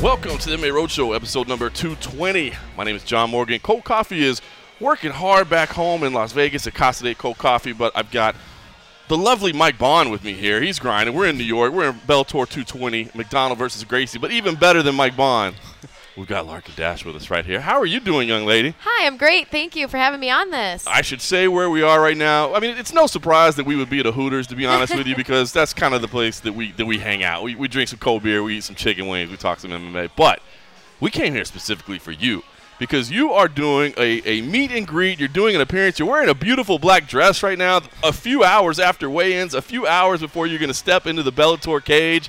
Welcome to the MMA Roadshow, episode number 220. My name is John Morgan. Cold Coffee is working hard back home in Las Vegas at Casa de Cold Coffee, but I've got the lovely Mike Bohn with me here. He's grinding. We're in New York. We're in Bellator 220, MacDonald versus Gracie. But even better than Mike Bohn, we've got Larkyn Dasch with us right here. How are you doing, young lady? Hi, I'm great. Thank you for having me on this. I should say where we are right now. I mean, it's no surprise that we would be at a Hooters, to be honest with you, because that's kind of the place that we that we hang out. We, we drink some cold beer, we eat some chicken wings, we talk some MMA. But we came here specifically for you because you are doing a, a meet and greet. You're doing an appearance. You're wearing a beautiful black dress right now. A few hours after weigh-ins, a few hours before you're going to step into the Bellator cage.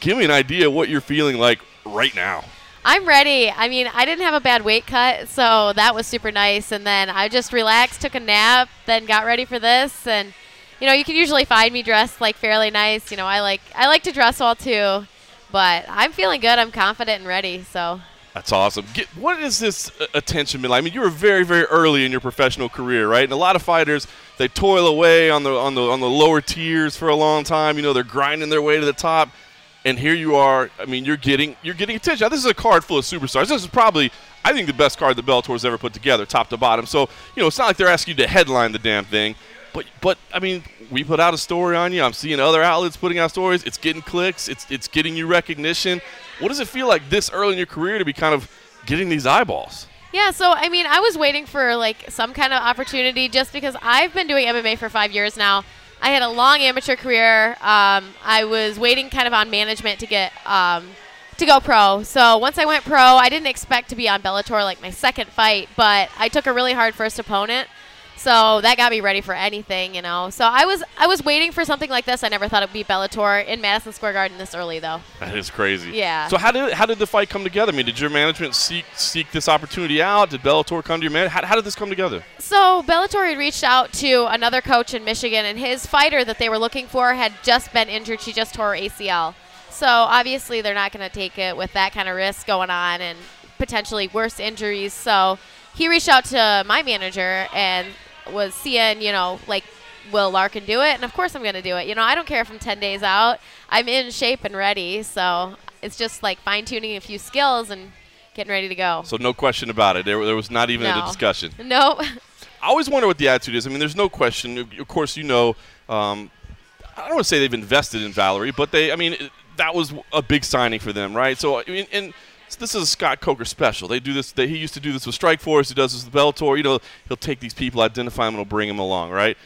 Give me an idea what you're feeling like right now. I'm ready. I mean, I didn't have a bad weight cut, so that was super nice. And then I just relaxed, took a nap, then got ready for this. And you know, you can usually find me dressed like fairly nice. You know, I like I like to dress well too, but I'm feeling good. I'm confident and ready. So That's awesome. Get, what is this uh, attention been like? I mean, you were very, very early in your professional career, right? And a lot of fighters they toil away on the on the on the lower tiers for a long time. You know, they're grinding their way to the top, and here you are. I mean, you're getting you're getting attention. Now, this is a card full of superstars. This is probably, I think, the best card that Bellator's ever put together, top to bottom. So, you know, it's not like they're asking you to headline the damn thing. But, but I mean, we put out a story on you. I'm seeing other outlets putting out stories. It's getting clicks. It's it's getting you recognition. What does it feel like this early in your career to be kind of getting these eyeballs? Yeah, so I mean, I was waiting for like some kind of opportunity just because I've been doing MMA for five years now. I had a long amateur career. Um, I was waiting kind of on management to get um, to go pro. So once I went pro, I didn't expect to be on Bellator like my second fight, but I took a really hard first opponent. So that got me ready for anything, you know. So I was I was waiting for something like this. I never thought it would be Bellator in Madison Square Garden this early, though. That is crazy. Yeah. So how did how did the fight come together? I mean, did your management seek seek this opportunity out? Did Bellator come to your man? How, how did this come together? So Bellator had reached out to another coach in Michigan, and his fighter that they were looking for had just been injured. She just tore her ACL. So obviously they're not going to take it with that kind of risk going on and potentially worse injuries. So he reached out to my manager and was seeing, you know, like will Larkyn do it? And of course I'm going to do it. You know, I don't care if I'm 10 days out. I'm in shape and ready. So it's just like fine tuning a few skills and getting ready to go. So no question about it. There, there was not even No. a discussion. Nope. I always wonder what the attitude is. I mean, there's no question. Of of course, you know. Um, I don't want to say they've invested in Valerie, but they. I mean, that was a big signing for them, right? So I mean, and this is a Scott Coker special. They do this. They, he used to do this with Strikeforce. He does this with Bellator. You know, he'll take these people, identify them, and he'll bring them along, right?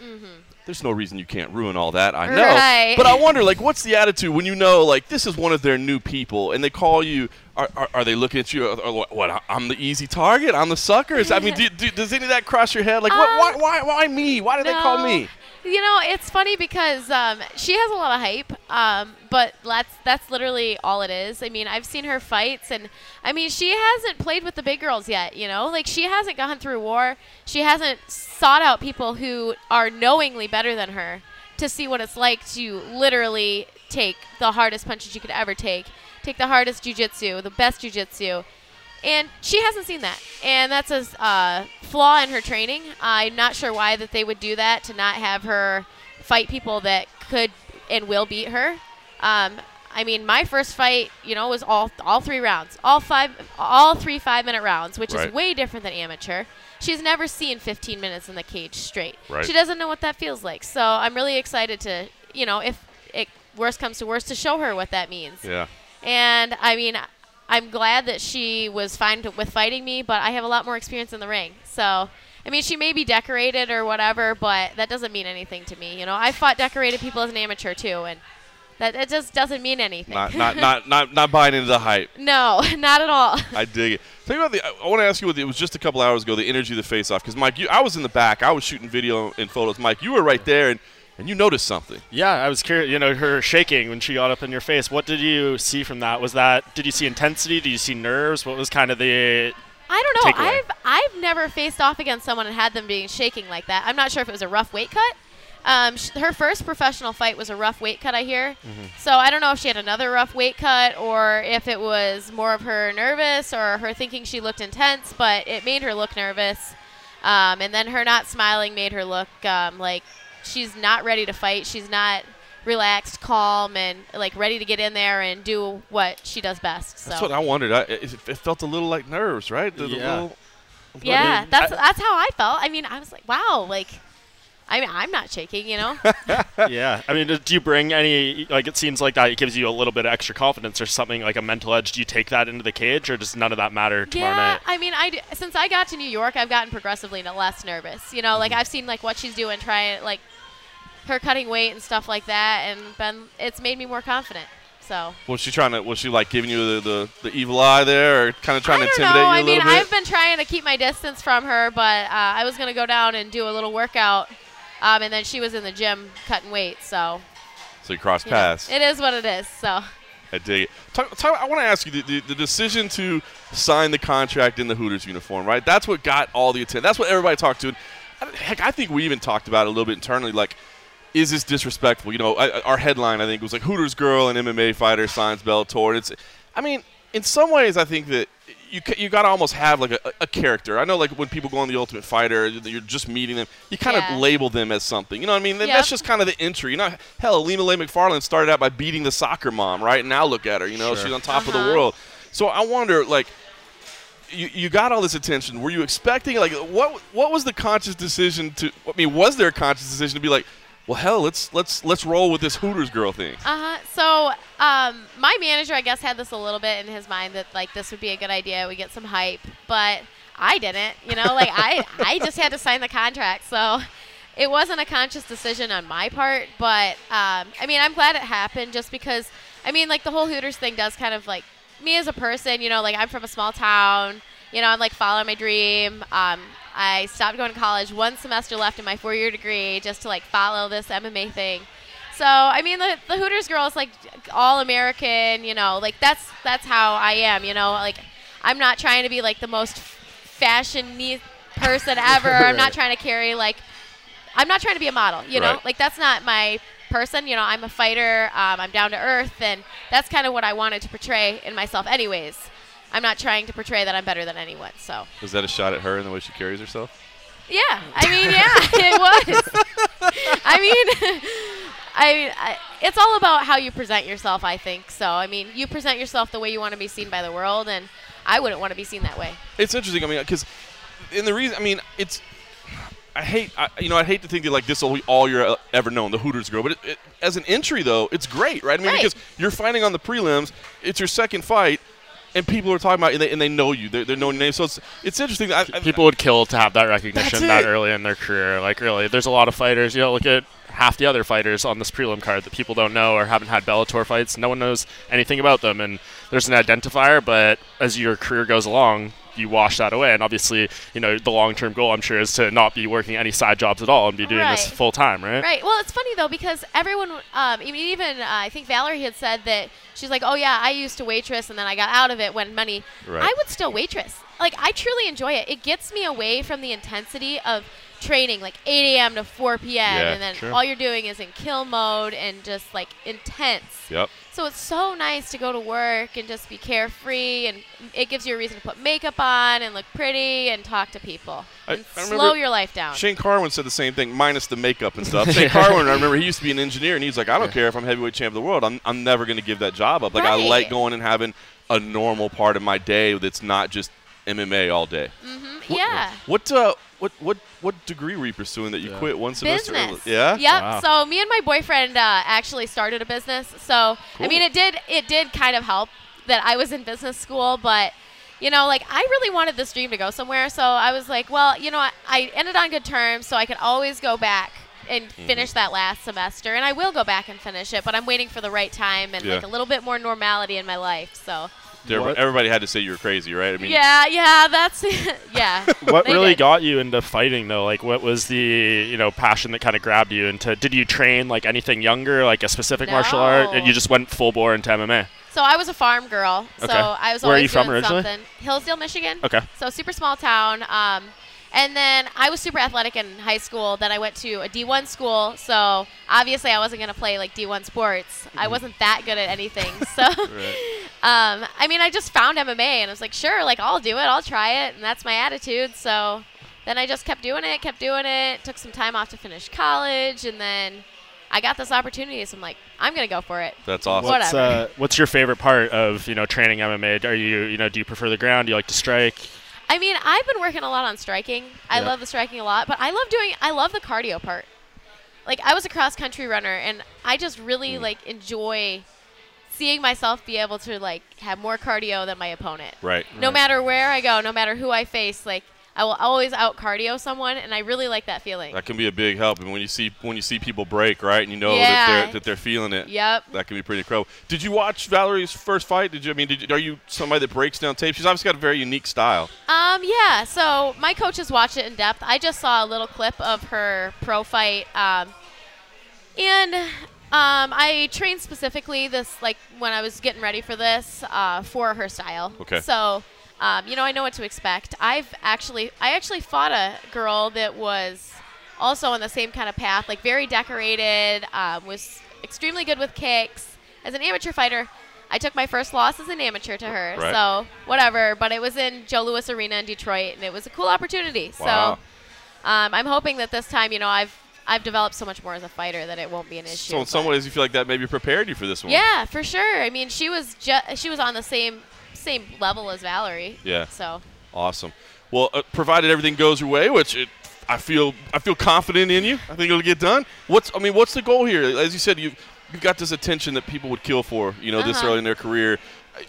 There's no reason you can't ruin all that. I know. Right. But I wonder, like, what's the attitude when you know, like, this is one of their new people, and they call you? Are, are, are they looking at you? Or, or what? I'm the easy target. I'm the sucker. I mean, do, do, does any of that cross your head? Like, what, why, Um, why, why me? Why did they call me? You know, it's funny because um, she has a lot of hype, um, but that's that's literally all it is. I mean, I've seen her fights, and I mean, she hasn't played with the big girls yet. You know, like she hasn't gone through war. She hasn't sought out people who are knowingly better than her to see what it's like to literally take the hardest punches you could ever take, take the hardest jujitsu, the best jujitsu, and she hasn't seen that, and that's a uh, flaw in her training. I'm not sure why that they would do that to not have her fight people that could and will beat her. Um, I mean, my first fight, you know, was all all three rounds, all five, all three five minute rounds, which Right. is way different than amateur. She's never seen 15 minutes in the cage straight. Right. She doesn't know what that feels like. So I'm really excited to, you know, if it worst comes to worst, to show her what that means. Yeah. And I mean, I'm glad that she was fine to, with fighting me, but I have a lot more experience in the ring. So, I mean, she may be decorated or whatever, but that doesn't mean anything to me. You know, I fought decorated people as an amateur too, and that it just doesn't mean anything. Not, not, not, not, not buying into the hype. no, not at all. I dig it. Tell you about the. I want to ask you. What, it was just a couple hours ago. The energy of the face-off. Because Mike, you, I was in the back. I was shooting video and photos. Mike, you were right there, and, and you noticed something. Yeah, I was curious. You know, her shaking when she got up in your face. What did you see from that? Was that? Did you see intensity? Did you see nerves? What was kind of the? I don't know. Takeaway. I've I've never faced off against someone and had them being shaking like that. I'm not sure if it was a rough weight cut, Um, sh- her first professional fight was a rough weight cut, I hear. Mm-hmm. So I don't know if she had another rough weight cut or if it was more of her nervous or her thinking she looked intense, but it made her look nervous. Um, and then her not smiling made her look um, like she's not ready to fight. She's not relaxed, calm, and like ready to get in there and do what she does best. So That's what I wondered. I, it, it felt a little like nerves, right? The, the Yeah. little- yeah, mean, that's I- that's how I felt. I mean, I was like, wow, like. I mean, I'm not shaking, you know. yeah. I mean, do you bring any? Like, it seems like that it gives you a little bit of extra confidence or something like a mental edge. Do you take that into the cage, or does none of that matter tomorrow yeah, night? I mean, I d- since I got to New York, I've gotten progressively less nervous. You know, Mm-hmm. like I've seen like what she's doing, trying like her cutting weight and stuff like that, and been it's made me more confident. So Was she trying to? Was she like giving you the, the, the evil eye there, or kind of trying to intimidate know. you a I mean, little bit? I've been trying to keep my distance from her, but uh, I was gonna go down and do a little workout, um, and then she was in the gym cutting weight. So so you know, paths. it is what it is. So I dig it. Talk, talk, I want to ask you the, the, the decision to sign the contract in the Hooters uniform, right? That's what got all the attention. That's what everybody talked to. Heck, I think we even talked about it a little bit internally. Like, is this disrespectful? You know, I, our headline I think was like Hooters girl and MMA fighter signs Bellator. And it's, I mean, in some ways, I think that you you got to almost have like a, a character. I know like when people go on the Ultimate Fighter, you're just meeting them. You kind Yeah. of label them as something. You know what I mean? Yep. That's just kind of the entry. You know, hell, Lena Lay McFarland started out by beating the soccer mom, right? And now look at her. You know, Sure. she's on top of the Uh-huh. world. So I wonder, like, you, you got all this attention. Were you expecting, like, what what was the conscious decision to? I mean, was there a conscious decision to be like, well, hell, let's let's let's roll with this Hooters girl thing? Uh huh. So, um, my manager, I guess, had this a little bit in his mind that like this would be a good idea. We get some hype, but I didn't. You know, like I I just had to sign the contract, so it wasn't a conscious decision on my part. But um, I mean, I'm glad it happened, just because I mean, like the whole Hooters thing does kind of like me as a person. You know, like I'm from a small town. You know, I'm like following my dream. Um, I stopped going to college. One semester left in my four-year degree just to like follow this MMA thing. So I mean, the, the Hooters girl is like all American, you know, like that's that's how I am, you know, like I'm not trying to be like the most fashion person ever. I'm not trying to carry like I'm not trying to be a model, you know, like that's not my person. You know, I'm a fighter. Um, I'm down to earth, and that's kind of what I wanted to portray in myself, anyways. I'm not trying to portray that I'm better than anyone. So Was that a shot at her and the way she carries herself? yeah, I mean, yeah, it was. I mean, I I, it's all about how you present yourself. I think so. I mean, you present yourself the way you want to be seen by the world, and I wouldn't want to be seen that way. It's interesting. I mean, because in the reason, I mean, it's. I hate, I, you know, I hate to think that like this will be all you're uh, ever known, the Hooters girl. But it, it, as an entry, though, it's great, right? I mean, Right. because you're fighting on the prelims, it's your second fight, and people are talking about, and they, and they know you, they're, they're knowing your name. So it's it's interesting. I, I, People would kill to have that recognition that early in their career. Like, really, there's a lot of fighters. You know, look at half the other fighters on this prelim card that people don't know or haven't had Bellator fights. No one knows anything about them, and there's an identifier. But as your career goes along, you wash that away. And obviously, you know, the long-term goal, I'm sure, is to not be working any side jobs at all and be doing this full time, right? Right. Well, it's funny though because everyone, um, mean, even uh, I think Valerie had said that she's like, "Oh yeah, I used to waitress and then I got out of it when money." Right. I would still waitress. Like I truly enjoy it. It gets me away from the intensity of training, like 8 a.m. to 4 p.m. Yeah, and then sure. all you're doing is in kill mode and just like intense. yep. So it's so nice to go to work and just be carefree, and it gives you a reason to put makeup on and look pretty and talk to people I- and I slow your life down. Shane Carwin said the same thing, minus the makeup and stuff. Shane Carwin, I remember he used to be an engineer, and he's like, I don't care if I'm heavyweight champ of the world. I'm, I'm never going to give that job up. Like, I like going and having a normal part of my day that's not just MMA all day. hmm What- yeah. What uh what what what degree were you pursuing that you Yeah. quit one semester? business. Yeah. Yep. Wow. So me and my boyfriend uh, actually started a business. So Cool. I mean, it did it did kind of help that I was in business school, but you know, like I really wanted this dream to go somewhere. So I was like, well, you know, I, I ended on good terms, so I could always go back and Mm-hmm. finish that last semester, and I will go back and finish it. But I'm waiting for the right time and Yeah. like a little bit more normality in my life. So Everybody, What- everybody had to say you were crazy, right? I mean, yeah, yeah, that's yeah. what really did. got you into fighting though like what was the you know passion that kind of grabbed you into did you train like anything younger like a specific martial art and you just went full bore into mma So I was a farm girl. So Okay. I was Where are always you from originally? something. Hillsdale, Michigan. okay So super small town. Um, And then I was super athletic in high school. Then I went to a D1 school, so obviously I wasn't gonna play like D1 sports. I wasn't that good at anything. So, um, I mean, I just found MMA and I was like, sure, like I'll do it, I'll try it, and that's my attitude. So, then I just kept doing it, kept doing it. Took some time off to finish college, and then I got this opportunity. So I'm like, I'm gonna go for it. That's awesome. What's Whatever. uh, what's your favorite part of you know training MMA? Are you you know do you prefer the ground? Do you like to strike? I mean, I've been working a lot on striking. I love the striking a lot, but I love doing. I love the cardio part. Like I was a cross country runner, and I just really mm. like enjoy seeing myself be able to like have more cardio than my opponent. Right. No matter where I go, no matter who I face, like I will always out cardio someone, and I really like that feeling. That can be a big help, and when you see when you see people break, right, and you know that they're that they're feeling it. Yep. That can be pretty incredible. Did you watch Valerie's first fight? Did you? I mean, did you, are you somebody that breaks down tape? She's obviously got a very unique style. Um, yeah. So my coaches watched it in depth. I just saw a little clip of her pro fight, um, and um, I trained specifically this like when I was getting ready for this uh, for her style. Okay. So. Um, you know, I know what to expect. I've actually, I actually fought a girl that was also on the same kind of path, like very decorated, um, was extremely good with kicks. As an amateur fighter, I took my first loss as an amateur to her, Right. so whatever. But it was in Joe Louis Arena in Detroit, and it was a cool opportunity. Wow. So um, I'm hoping that this time, you know, I've I've developed so much more as a fighter that it won't be an issue. So in some ways, you feel like that maybe prepared you for this one. yeah, for sure. I mean, she was ju- she was on the same same level as Valerie. Yeah. So Awesome. Well, uh, provided everything goes your way, which it, I feel I feel confident in you. I think it'll get done. What's I mean, what's the goal here? As you said, you you've got this attention that people would kill for. You know, this Uh-huh. early in their career.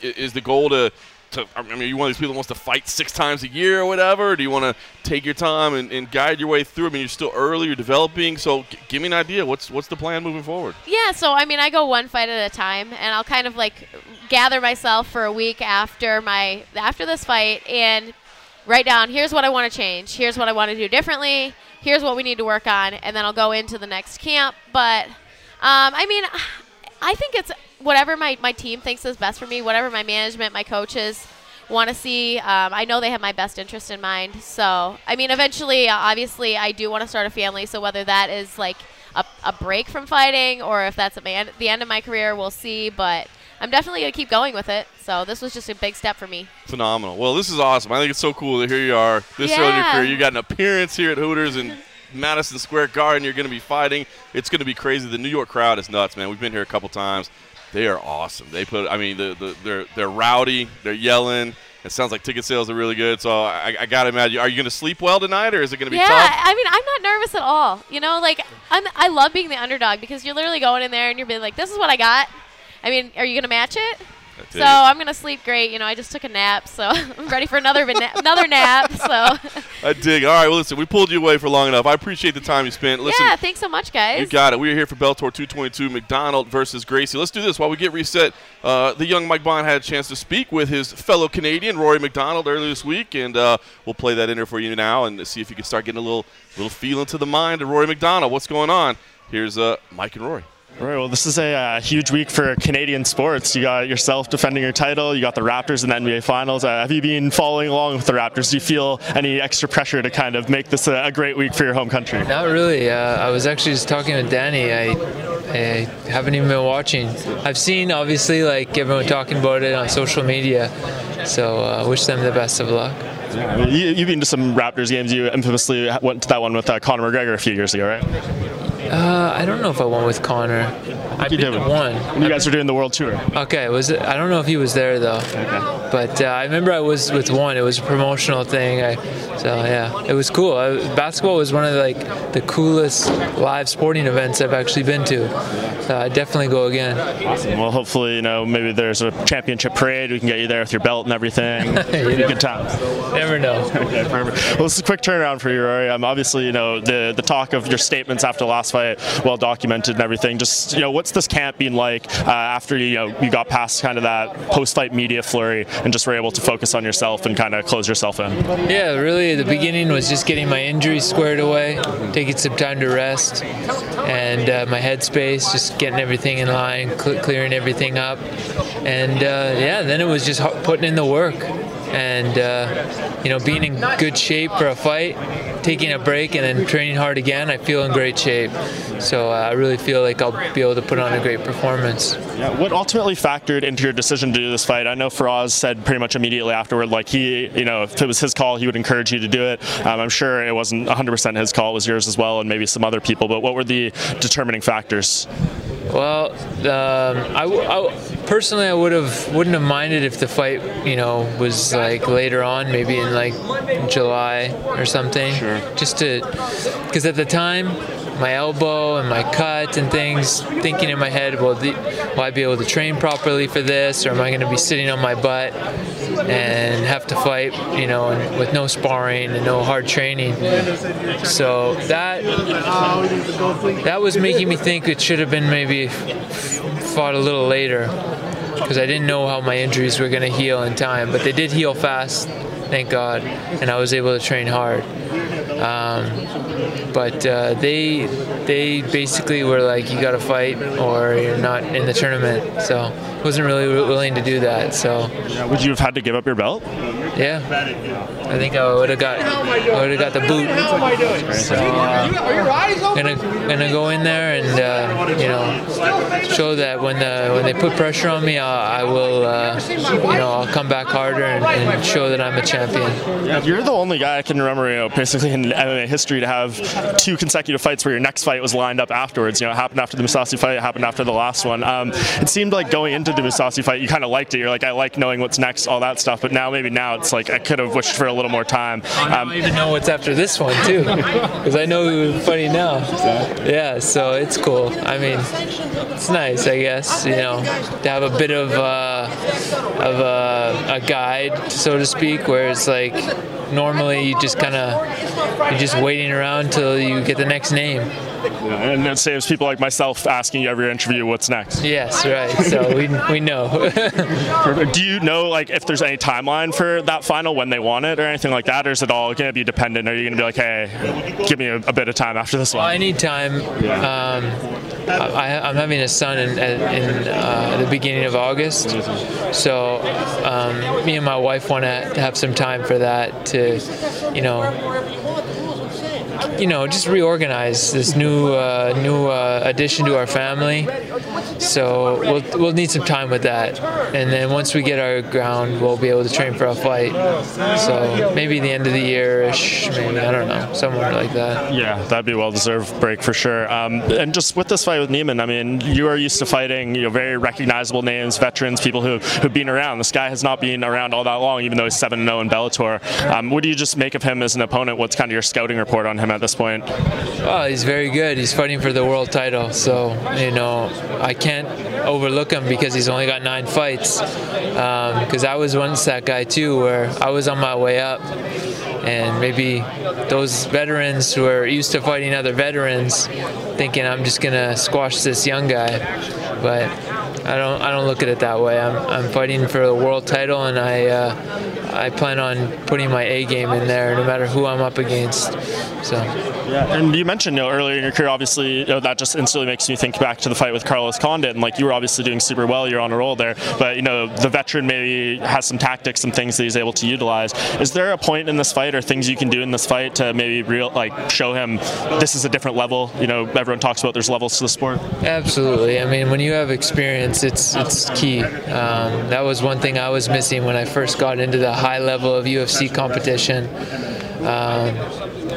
Is the goal to to, I mean, are you one of these people that wants to fight six times a year or whatever? Or do you want to take your time and, and guide your way through? I mean, you're still early, you're developing. So give me an idea. What's what's the plan moving forward? Yeah, so I mean, I go one fight at a time, and I'll kind of like gather myself for a week after my after this fight and write down here's what I want to change, here's what I want to do differently, here's what we need to work on, and then I'll go into the next camp. But um, I mean, I think it's whatever my, my team thinks is best for me, whatever my management, my coaches want to see. Um, I know they have my best interest in mind. So, I mean, eventually, uh, obviously, I do want to start a family. So, whether that is like a, a break from fighting or if that's at my end, the end of my career, we'll see. But I'm definitely going to keep going with it. So, this was just a big step for me. Phenomenal. Well, this is awesome. I think it's so cool that here you are, this early in your career. You got an appearance here at Hooters in Madison Square Garden. You're going to be fighting. It's going to be crazy. The New York crowd is nuts, man. We've been here a couple times. They are awesome. They put. I mean, the, the, they're they're rowdy. They're yelling. It sounds like ticket sales are really good. So I, I got to imagine. Are you going to sleep well tonight, or is it going to be yeah, tough? I mean, I'm not nervous at all. You know, like I'm, I love being the underdog because you're literally going in there and you're being like, "This is what I got." I mean, are you gonna match it? That's So it. I'm gonna sleep great. You know, I just took a nap, so I'm ready for another another nap. So I dig. All right. Well, listen. We pulled you away for long enough. I appreciate the time you spent. Listen, yeah, thanks so much, guys. You got it. We are here for Bellator 222, MacDonald versus Gracie. Let's do this while we get reset. Uh, the young Mike Bohn had a chance to speak with his fellow Canadian, Rory MacDonald, earlier this week, and uh, we'll play that in there for you now and see if you can start getting a little little feel into the mind of Rory MacDonald. What's going on? Here's uh, Mike and Rory. All right, well, this is a uh, huge week for Canadian sports. You got yourself defending your title. You got the Raptors in the NBA Finals. Uh, have you been following along with the Raptors? Do you feel any extra pressure to kind of make this a, a great week for your home country? Not really. Uh, I was actually just talking with Danny. I, I haven't even been watching. I've seen obviously like everyone talking about it on social media. So uh, wish them the best of luck. I mean, you, you've been to some Raptors games. You infamously went to that one with uh, Conor McGregor a few years ago, right? Uh, I don't know if I went with Conor. I you did. one. When you guys were doing the World Tour. Okay, was it? I don't know if he was there though. Okay. But uh, I remember I was with one. It was a promotional thing. I, so yeah, it was cool. I, basketball was one of like the coolest live sporting events I've actually been to. So I definitely go again. Awesome. Well, hopefully, you know, maybe there's a championship parade. We can get you there with your belt and everything. It'd a good time. Never know. Okay, perfect. Well, this is a quick turnaround for you, Rory. Um, obviously, you know the the talk of your statements after the last fight, well documented and everything. Just you know, what's this camp been like uh, after you know you got past kind of that post-fight media flurry and just were able to focus on yourself and kind of close yourself in? Yeah, really, the beginning was just getting my injuries squared away, taking some time to rest, and uh, my headspace, just getting everything in line, cl- clearing everything up, and uh, yeah, then it was just putting in the work. And uh, you know, being in good shape for a fight, taking a break, and then training hard again, I feel in great shape. So uh, I really feel like I'll be able to put on a great performance. Yeah, what ultimately factored into your decision to do this fight? I know Firas said pretty much immediately afterward, like he, you know, if it was his call, he would encourage you to do it. Um, I'm sure it wasn't 100% his call; it was yours as well, and maybe some other people. But what were the determining factors? Well, um, I, I, personally I would have wouldn't have minded if the fight, you know, was like later on, maybe in like July or something. Sure. Just to, because at the time, my elbow and my cut and things, thinking in my head, well, the, will I be able to train properly for this, or am I going to be sitting on my butt and have to fight, you know, with no sparring and no hard training? So that that was making me think it should have been maybe fought a little later because I didn't know how my injuries were going to heal in time, but they did heal fast, thank God, and I was able to train hard. Um, but uh, they they basically were like, you got to fight or you're not in the tournament. So wasn't really willing to do that. So would you have had to give up your belt? Yeah, I think I would have got I would have got the boot. So uh, gonna gonna go in there and uh, you know show that when the when they put pressure on me, I, I will uh, you know I'll come back harder and, and, show that I'm a champion. Yeah, you're the only guy I can remember, you know, basically in MMA history to have two consecutive fights where your next fight was lined up afterwards. You know, it happened after the Mousasi fight, it happened after the last one. Um, it seemed like going into the Mousasi fight, you kind of liked it. You're like, I like knowing what's next, all that stuff. But now, maybe now it's like I could have wished for a little more time. Um, I don't even know what's after this one too, because I know funny now. Yeah, so it's cool. I mean, it's nice, I guess. You know, to have a bit of uh, of a, a guide, so to speak, where it's like normally you just kind of you're just waiting around till you get the next name. Yeah, and it saves people like myself asking you every interview what's next. Yes, right. So we, we know. Do you know like if there's any timeline for that final when they want it or anything like that, or is it all going to be dependent? Are you going to be like, hey, give me a, a, bit of time after this one? Well, I need time. Um, I, am having a son in, in uh, the beginning of August, so um, me and my wife want to have some time for that to, you know, you know, just reorganize this new uh, new uh, addition to our family. So we'll we'll need some time with that, and then once we get our ground, we'll be able to train for a fight. So maybe the end of the year-ish, maybe I don't know, somewhere like that. Yeah, that'd be a well-deserved break for sure. Um, and just with this fight with Neiman, I mean, you are used to fighting, you know, very recognizable names, veterans, people who who've been around. This guy has not been around all that long, even though he's seven zero in Bellator. Um, what do you just make of him as an opponent? What's kind of your scouting report on him at this point? He's very good. He's fighting for the world title, so you know I can't overlook him because he's only got nine fights. Because um, I was once that guy too, where I was on my way up, and maybe those veterans who are used to fighting other veterans, thinking I'm just gonna squash this young guy, but I don't I don't look at it that way. I'm, I'm fighting for the world title, and I uh, I plan on putting my A game in there, no matter who I'm up against. So. Yeah, and you mentioned you know, earlier in your career, obviously you know, that just instantly makes me think back to the fight with Carlos Condit, and like you were obviously doing super well, you're on a roll there. But you know the veteran maybe has some tactics, some things that he's able to utilize. Is there a point in this fight or things you can do in this fight to maybe real like show him this is a different level? You know, everyone talks about there's levels to the sport. Absolutely. I mean, when you have experience, it's it's key. Um, that was one thing I was missing when I first got into the high level of UFC competition. Um,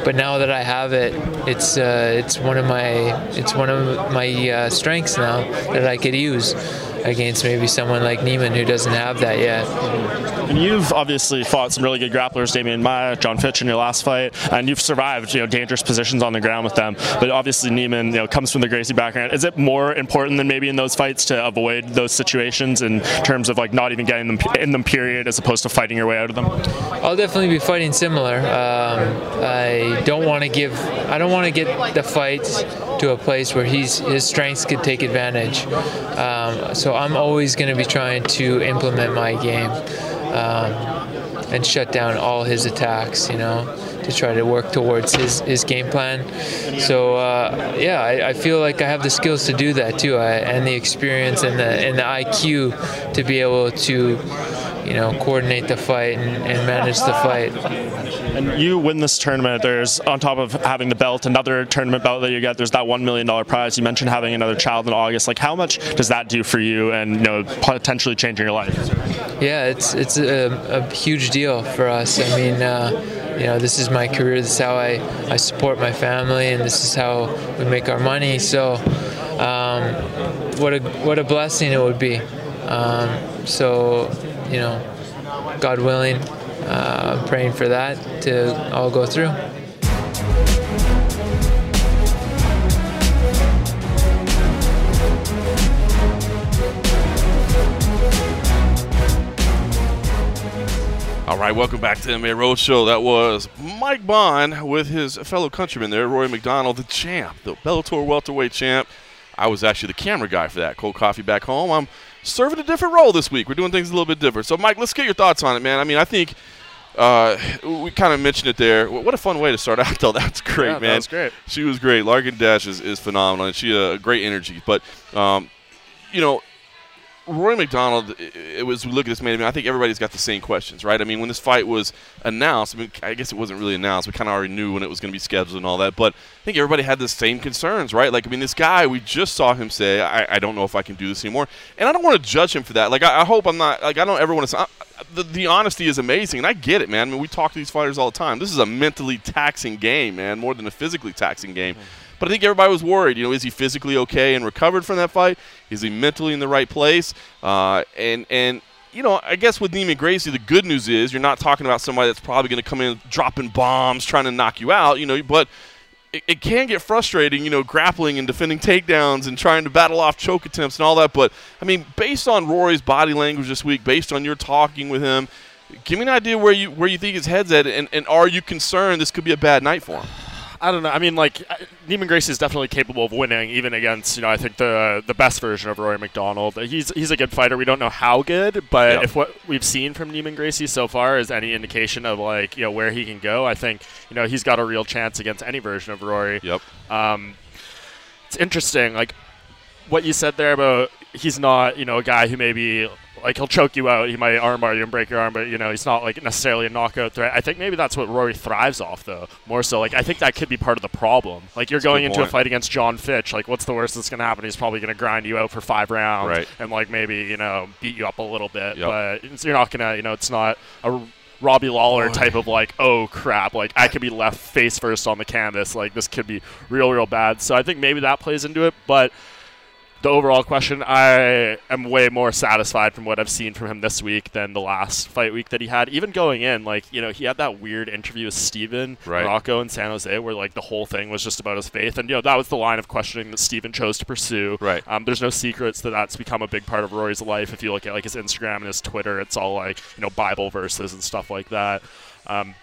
but now that I have it, it's uh, it's one of my it's one of my uh, strengths now that I could use against maybe someone like Neiman who doesn't have that yet. And you've obviously fought some really good grapplers, Demian Maia, Jon Fitch in your last fight, and you've survived, you know, dangerous positions on the ground with them. But obviously Neiman, you know, comes from the Gracie background. Is it more important than maybe in those fights to avoid those situations in terms of like not even getting them in them period as opposed to fighting your way out of them? I'll definitely be fighting similar. Um, I don't want to give, I don't want to get the fight to a place where he's his strengths could take advantage. Um, so I'm always going to be trying to implement my game um, and shut down all his attacks. You know to try to work towards his, his game plan. So uh, yeah, I, I, feel like I have the skills to do that too, I, and the experience and the and the IQ to be able to you know, coordinate the fight and, and manage the fight. And you win this tournament. There's on top of having the belt, another tournament belt that you get. There's that one million dollar prize. You mentioned having another child in August. Like, how much does that do for you, and you know, potentially changing your life? Yeah, it's it's a, a huge deal for us. I mean, uh, you know, this is my career. This is how I, I support my family, and this is how we make our money. So, um, what a what a blessing it would be. Um, so, you know, God willing, uh, I'm praying for that to all go through. Right, welcome back to the MMA Roadshow. That was Mike Bohn with his fellow countryman there, Rory MacDonald, the champ, the Bellator welterweight champ. I was actually the camera guy for that. Cold coffee back home. I'm serving a different role this week. We're doing things a little bit different. So, Mike, let's get your thoughts on it, man. I mean, I think uh, we kind of mentioned it there. What a fun way to start out, though. That's great, Yeah, man. That's great. She was great. Larkyn Dasch is, is phenomenal, and she a uh, great energy. But, um, you know, Roy MacDonald, it, was we look at this man. I, mean, I think everybody's got the same questions, right? I mean, when this fight was announced, I mean, I guess it wasn't really announced. We kind of already knew when it was going to be scheduled and all that. But I think everybody had the same concerns, right? Like, I mean, this guy, we just saw him say, "I, I don't know if I can do this anymore," and I don't want to judge him for that. Like, I, I hope I'm not. Like, I don't ever want to. The, the honesty is amazing, and I get it, man. I mean, we talk to these fighters all the time. This is a mentally taxing game, man, more than a physically taxing game. But I think everybody was worried. You know, is he physically okay and recovered from that fight? Is he mentally in the right place? Uh, and and you know, I guess with Neiman Gracie, the good news is you're not talking about somebody that's probably going to come in dropping bombs, trying to knock you out. You know, but it, it, can get frustrating, you know, grappling and defending takedowns and trying to battle off choke attempts and all that. But I mean, based on Rory's body language this week, based on your talking with him, give me an idea where you where you think his head's at, and, and are you concerned this could be a bad night for him? I don't know. I mean, like Neiman Gracie is definitely capable of winning, even against you know I think the the best version of Rory MacDonald. He's he's a good fighter. We don't know how good, but Yep. if what we've seen from Neiman Gracie so far is any indication of like you know where he can go, I think you know he's got a real chance against any version of Rory. Yep. Um, it's interesting, like what you said there about he's not, you know, a guy who maybe like he'll choke you out, he might armbar you and break your arm, but you know he's not like necessarily a knockout threat. I think maybe that's what Rory thrives off, though. More so, like I think that could be part of the problem. Like you're That's going good into a fight against Jon Fitch, like what's the worst that's going to happen? He's probably going to grind you out for five rounds, Right. and like maybe you know beat you up a little bit, Yep. but it's- you're not gonna, you know, it's not a Robbie Lawler type of like, oh crap, like I could be left face first on the canvas, like this could be real, real bad. So I think maybe that plays into it, but the overall question, I am way more satisfied from what I've seen from him this week than the last fight week that he had. Even going in, like, you know, he had that weird interview with Steven Right. Rocco in San Jose where, like, the whole thing was just about his faith. And, you know, that was the line of questioning that Steven chose to pursue. Right. Um, there's no secrets that that's become a big part of Rory's life. If you look at, like, his Instagram and his Twitter, it's all, like, you know, Bible verses and stuff like that. Um,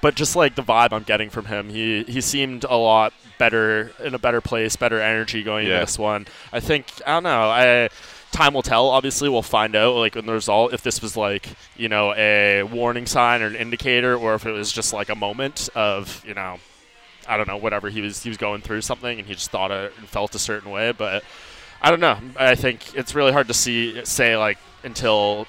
but just like the vibe I'm getting from him, he he seemed a lot better in a better place, better energy going Yeah. into this one. I think I don't know. I time will tell. Obviously, we'll find out like in the result if this was like you know a warning sign or an indicator, or if it was just like a moment of you know I don't know whatever he was he was going through something and he just thought it and felt a certain way. But I don't know. I think it's really hard to see say like until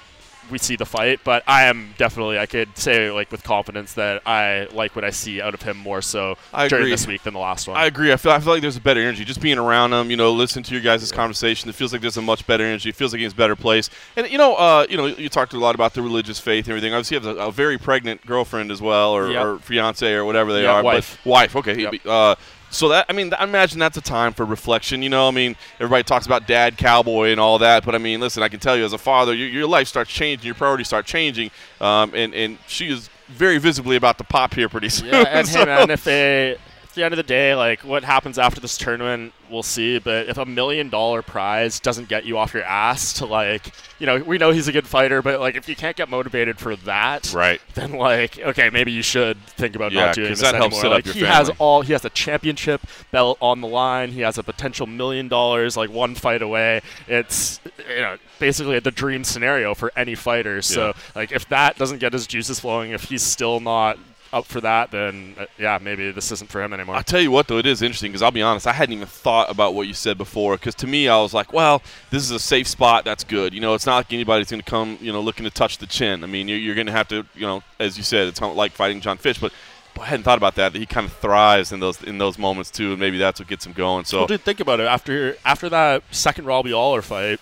we see the fight, but I am definitely I could say like with confidence that I like what I see out of him more so I during agree. this week than the last one. I agree. I feel, I feel like there's a better energy. Just being around him, you know, listening to your guys' conversation, it feels like there's a much better energy. It feels like he's a better place. And you know, uh, you know, you talked a lot about the religious faith and everything. Obviously, you have a, a very pregnant girlfriend as well, or, Yep. or fiance, or whatever they Yeah, are. wife. But wife. Okay. Yep. Uh, so that I mean, I imagine that's a time for reflection. You know, I mean, everybody talks about dad, cowboy, and all that, but I mean, listen, I can tell you as a father, your, your life starts changing, your priorities start changing, um, and and she is very visibly about to pop here pretty soon. yeah, and so- hey man, if they at the end of the day, like what happens after this tournament, we'll see. But if a million dollar prize doesn't get you off your ass to like, you know, we know he's a good fighter, but like if you can't get motivated for that, Right. then like okay, maybe you should think about Yeah, not doing this that helps anymore. set up like your he has all, he has a championship belt on the line. He has a potential million dollars, like one fight away. It's you know basically the dream scenario for any fighter. So Yeah. like if that doesn't get his juices flowing, if he's still not up for that, then uh, yeah, maybe this isn't for him anymore. I'll tell you what, though, it is interesting because I'll be honest, I hadn't even thought about what you said before. Because to me, I was like, well, this is a safe spot. That's good. You know, it's not like anybody's going to come, you know, looking to touch the chin. I mean, you're, you're going to have to, you know, as you said, it's not like fighting Jon Fitch, but. I hadn't thought about that. That he kind of thrives in those in those moments too, and maybe that's what gets him going. So, well, dude, think about it. After after that second Robbie Lawler fight,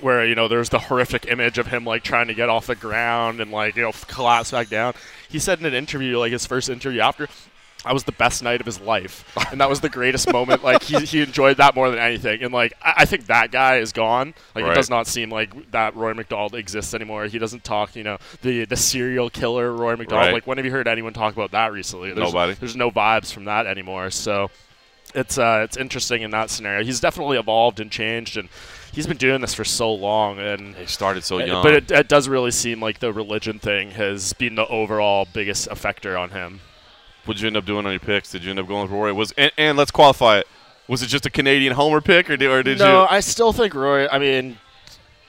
where you know there's the horrific image of him like trying to get off the ground and like you know collapse back down. He said in an interview, like his first interview after, that was the best night of his life, and that was the greatest moment. Like he, he enjoyed that more than anything, and like I, I think that guy is gone. Like Right. it does not seem like that Roy MacDonald exists anymore. He doesn't talk, you know, the the serial killer Roy MacDonald. Right. Like when have you heard anyone talk about that recently? There's, Nobody. There's no vibes from that anymore. So it's uh, it's interesting in that scenario. He's definitely evolved and changed, and he's been doing this for so long. And he started so uh, young. but it, it does really seem like the religion thing has been the overall biggest effector on him. what did you end up doing on your picks? Did you end up going with Roy? Was and, and let's qualify it. Was it just a Canadian homer pick, or did, or did no, you? I still think Roy. I mean,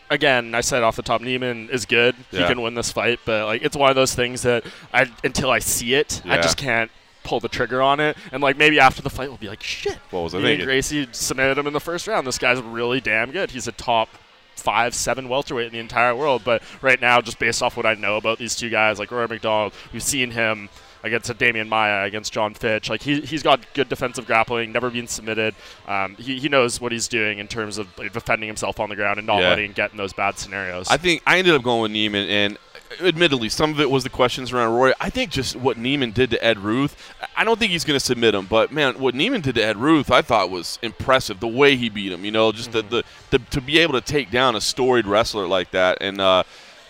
again, I said off the top, Neiman is good. He can win this fight, but like it's one of those things that I until I see it, I just can't pull the trigger on it. And like maybe after the fight, we'll be like, shit. What was I Neiman thinking? Gracie submitted him in the first round. This guy's really damn good. He's a top five, seven welterweight in the entire world. But right now, just based off what I know about these two guys, like Roy MacDonald, we've seen him against a Demian Maia, against Jon Fitch. Like he, he's got good defensive grappling, never been submitted. Um, he, he knows what he's doing in terms of defending himself on the ground and not Yeah. letting him get in those bad scenarios. I think I ended up going with Neiman, and admittedly, some of it was the questions around Roy. I think just what Neiman did to Ed Ruth. I don't think he's going to submit him, but man, what Neiman did to Ed Ruth, I thought was impressive. The way he beat him, you know, just the, the, the to be able to take down a storied wrestler like that, and uh,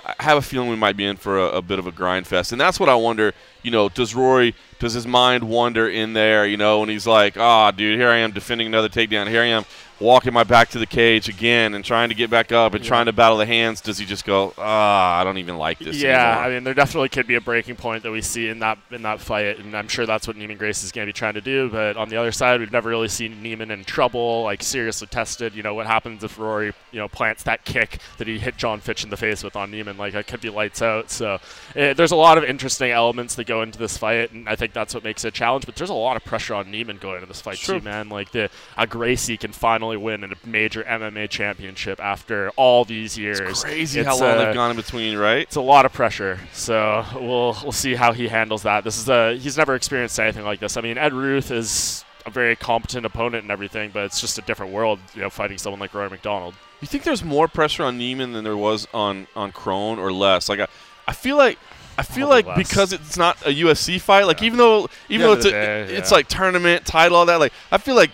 I have a feeling we might be in for a, a bit of a grind fest, and that's what I wonder. You know, does Roy, does his mind wander in there? You know, when he's like, "Ah, dude, here I am defending another takedown. Here I am walking my back to the cage again and trying to get back up and trying to battle the hands." Does he just go, "Ah, I don't even like this"? yeah, anymore." I mean, there definitely could be a breaking point that we see in that in that fight, and I'm sure that's what Neiman Gracie's going to be trying to do. But on the other side, we've never really seen Neiman in trouble, like seriously tested. You know, what happens if Rory, you know, plants that kick that he hit Jon Fitch in the face with on Neiman? Like, it could be lights out. So eh, there's a lot of interesting elements that go into this fight, and I think that's what makes it a challenge. But there's a lot of pressure on Neiman going into this fight Sure. too, man. Like the a Gracie can finally win in a major MMA championship after all these years. It's crazy It's, how long uh, they've gone in between, right? it's a lot of pressure. So we'll we'll see how he handles that. This is a he's never experienced anything like this. I mean, Ed Ruth is a very competent opponent and everything, but it's just a different world, you know, fighting someone like Roy MacDonald. You think there's more pressure on Neiman than there was on on Kron, or less? Like, I, I feel like. I feel Probably like less. because it's not a UFC fight, like even though even the though it's a, day, it's yeah. like tournament title, all that. Like I feel like,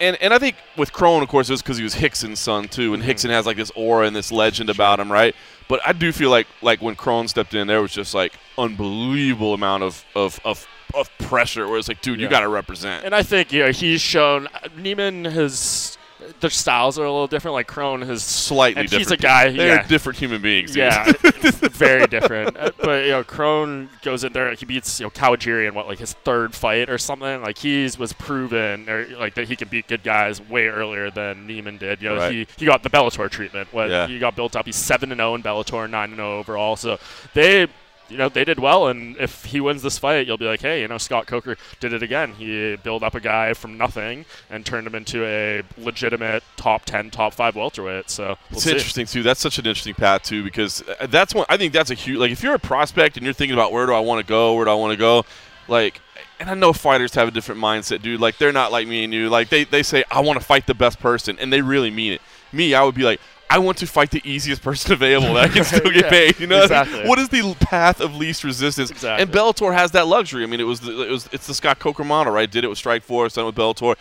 and and I think with Kron, of course, it was because he was Rickson's son too, Mm-hmm. and Hickson has like this aura and this legend about him, right? But I do feel like like when Kron stepped in, there was just like unbelievable amount of of of, of pressure, where it's like, dude, you got to represent. And I think yeah, he's shown Neiman has their styles are a little different. Like Kron has Slightly different. he's a guy. They're yeah, different human beings. Yeah, very different. Uh, But you know, Kron goes in there. He beats you know Kawajiri in what like his third fight or something. Like he's was proven or like that he could beat good guys way earlier than Neiman did. You know, Right. he he got the Bellator treatment. What Yeah. he got built up. He's seven and zero in Bellator, nine and zero overall. So they. You know they did well, and if he wins this fight, you'll be like, "Hey, you know Scott Coker did it again. He built up a guy from nothing and turned him into a legitimate top ten, top five welterweight." So we'll It's see. interesting too. That's such an interesting path too, because uh, that's one. I think that's a huge. Like, if you're a prospect and you're thinking about where do I want to go, where do I want to go, like, and I know fighters have a different mindset, dude. Like, they're not like me and you. Like, they they say I want to fight the best person, and they really mean it. Me, I would be like. I want to fight the easiest person available that I can still get Yeah, paid. You know, exactly. what is the path of least resistance? Exactly. And Bellator has that luxury. I mean, it was the, it was it's the Scott Coker model, right? Did it with Strikeforce, done it with Bellator.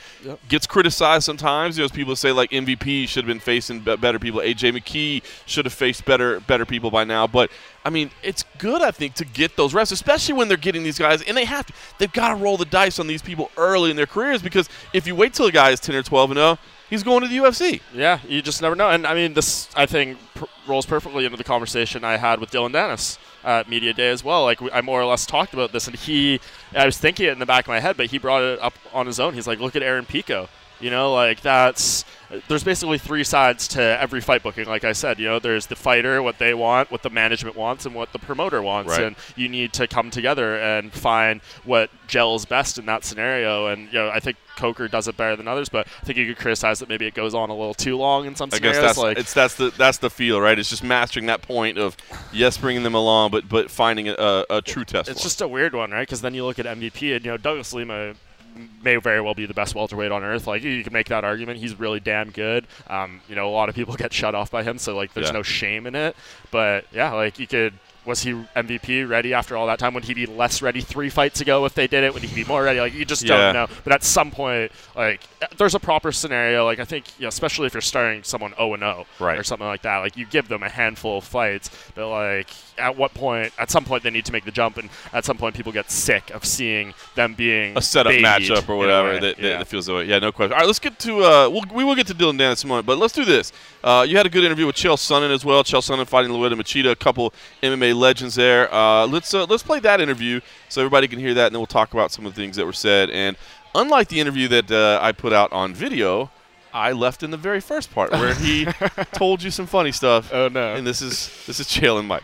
Gets criticized sometimes. You know, people say like MVP should have been facing be- better people. AJ McKee should have faced better better people by now. But I mean, it's good I think to get those reps, especially when they're getting these guys, and they have to. They've got to roll the dice on these people early in their careers because if you wait till a guy is ten or twelve and zero, he's going to the UFC. Yeah, you just never know. And I mean, this I think pr- rolls perfectly into the conversation I had with Dillon Danis at Media Day as well. Like we, I more or less talked about this, and he, I was thinking it in the back of my head, but he brought it up on his own. He's like, look at Aaron Pico. You know, like that's there's basically three sides to every fight booking. Like I said, you know, there's the fighter, what they want, what the management wants, and what the promoter wants, Right. and you need to come together and find what gels best in that scenario. And you know, I think Coker does it better than others, but I think you could criticize that maybe it goes on a little too long in some I guess that's like it's that's the that's the feel, right? It's just mastering that point of yes, bringing them along, but but finding a, a, a true test. it's for just a weird one, right? Because then you look at MVP, and you know Douglas Lima may very well be the best welterweight on earth. Like you can make that argument. He's really damn good. Um, you know, a lot of people get shut off by him, so like there's Yeah. no shame in it. But yeah, like you could. Was he MVP ready after all that time? Would he be less ready three fights ago if they did it? Would he be more ready? Like you just Yeah. don't know. But at some point, like there's a proper scenario. Like I think, you know, especially if you're starting someone 0 and 0 or something like that. Like you give them a handful of fights, but like at what point? At some point, they need to make the jump, and at some point, people get sick of seeing them being a setup matchup or whatever way. that, that, yeah. that feels that way. Yeah, no question. All right, let's get to uh, we'll, we will get to Dillon Dan in a moment, but let's do this. Uh, you had a good interview with Chael Sonnen as well. Chael Sonnen fighting Lyoto Machida, a couple MMA legends there. Uh, let's uh, let's play that interview so everybody can hear that, and then we'll talk about some of the things that were said. And unlike the interview that uh, I put out on video. I left in the very first part where he told you some funny stuff. Oh, no. And this is this is Chael and Mike.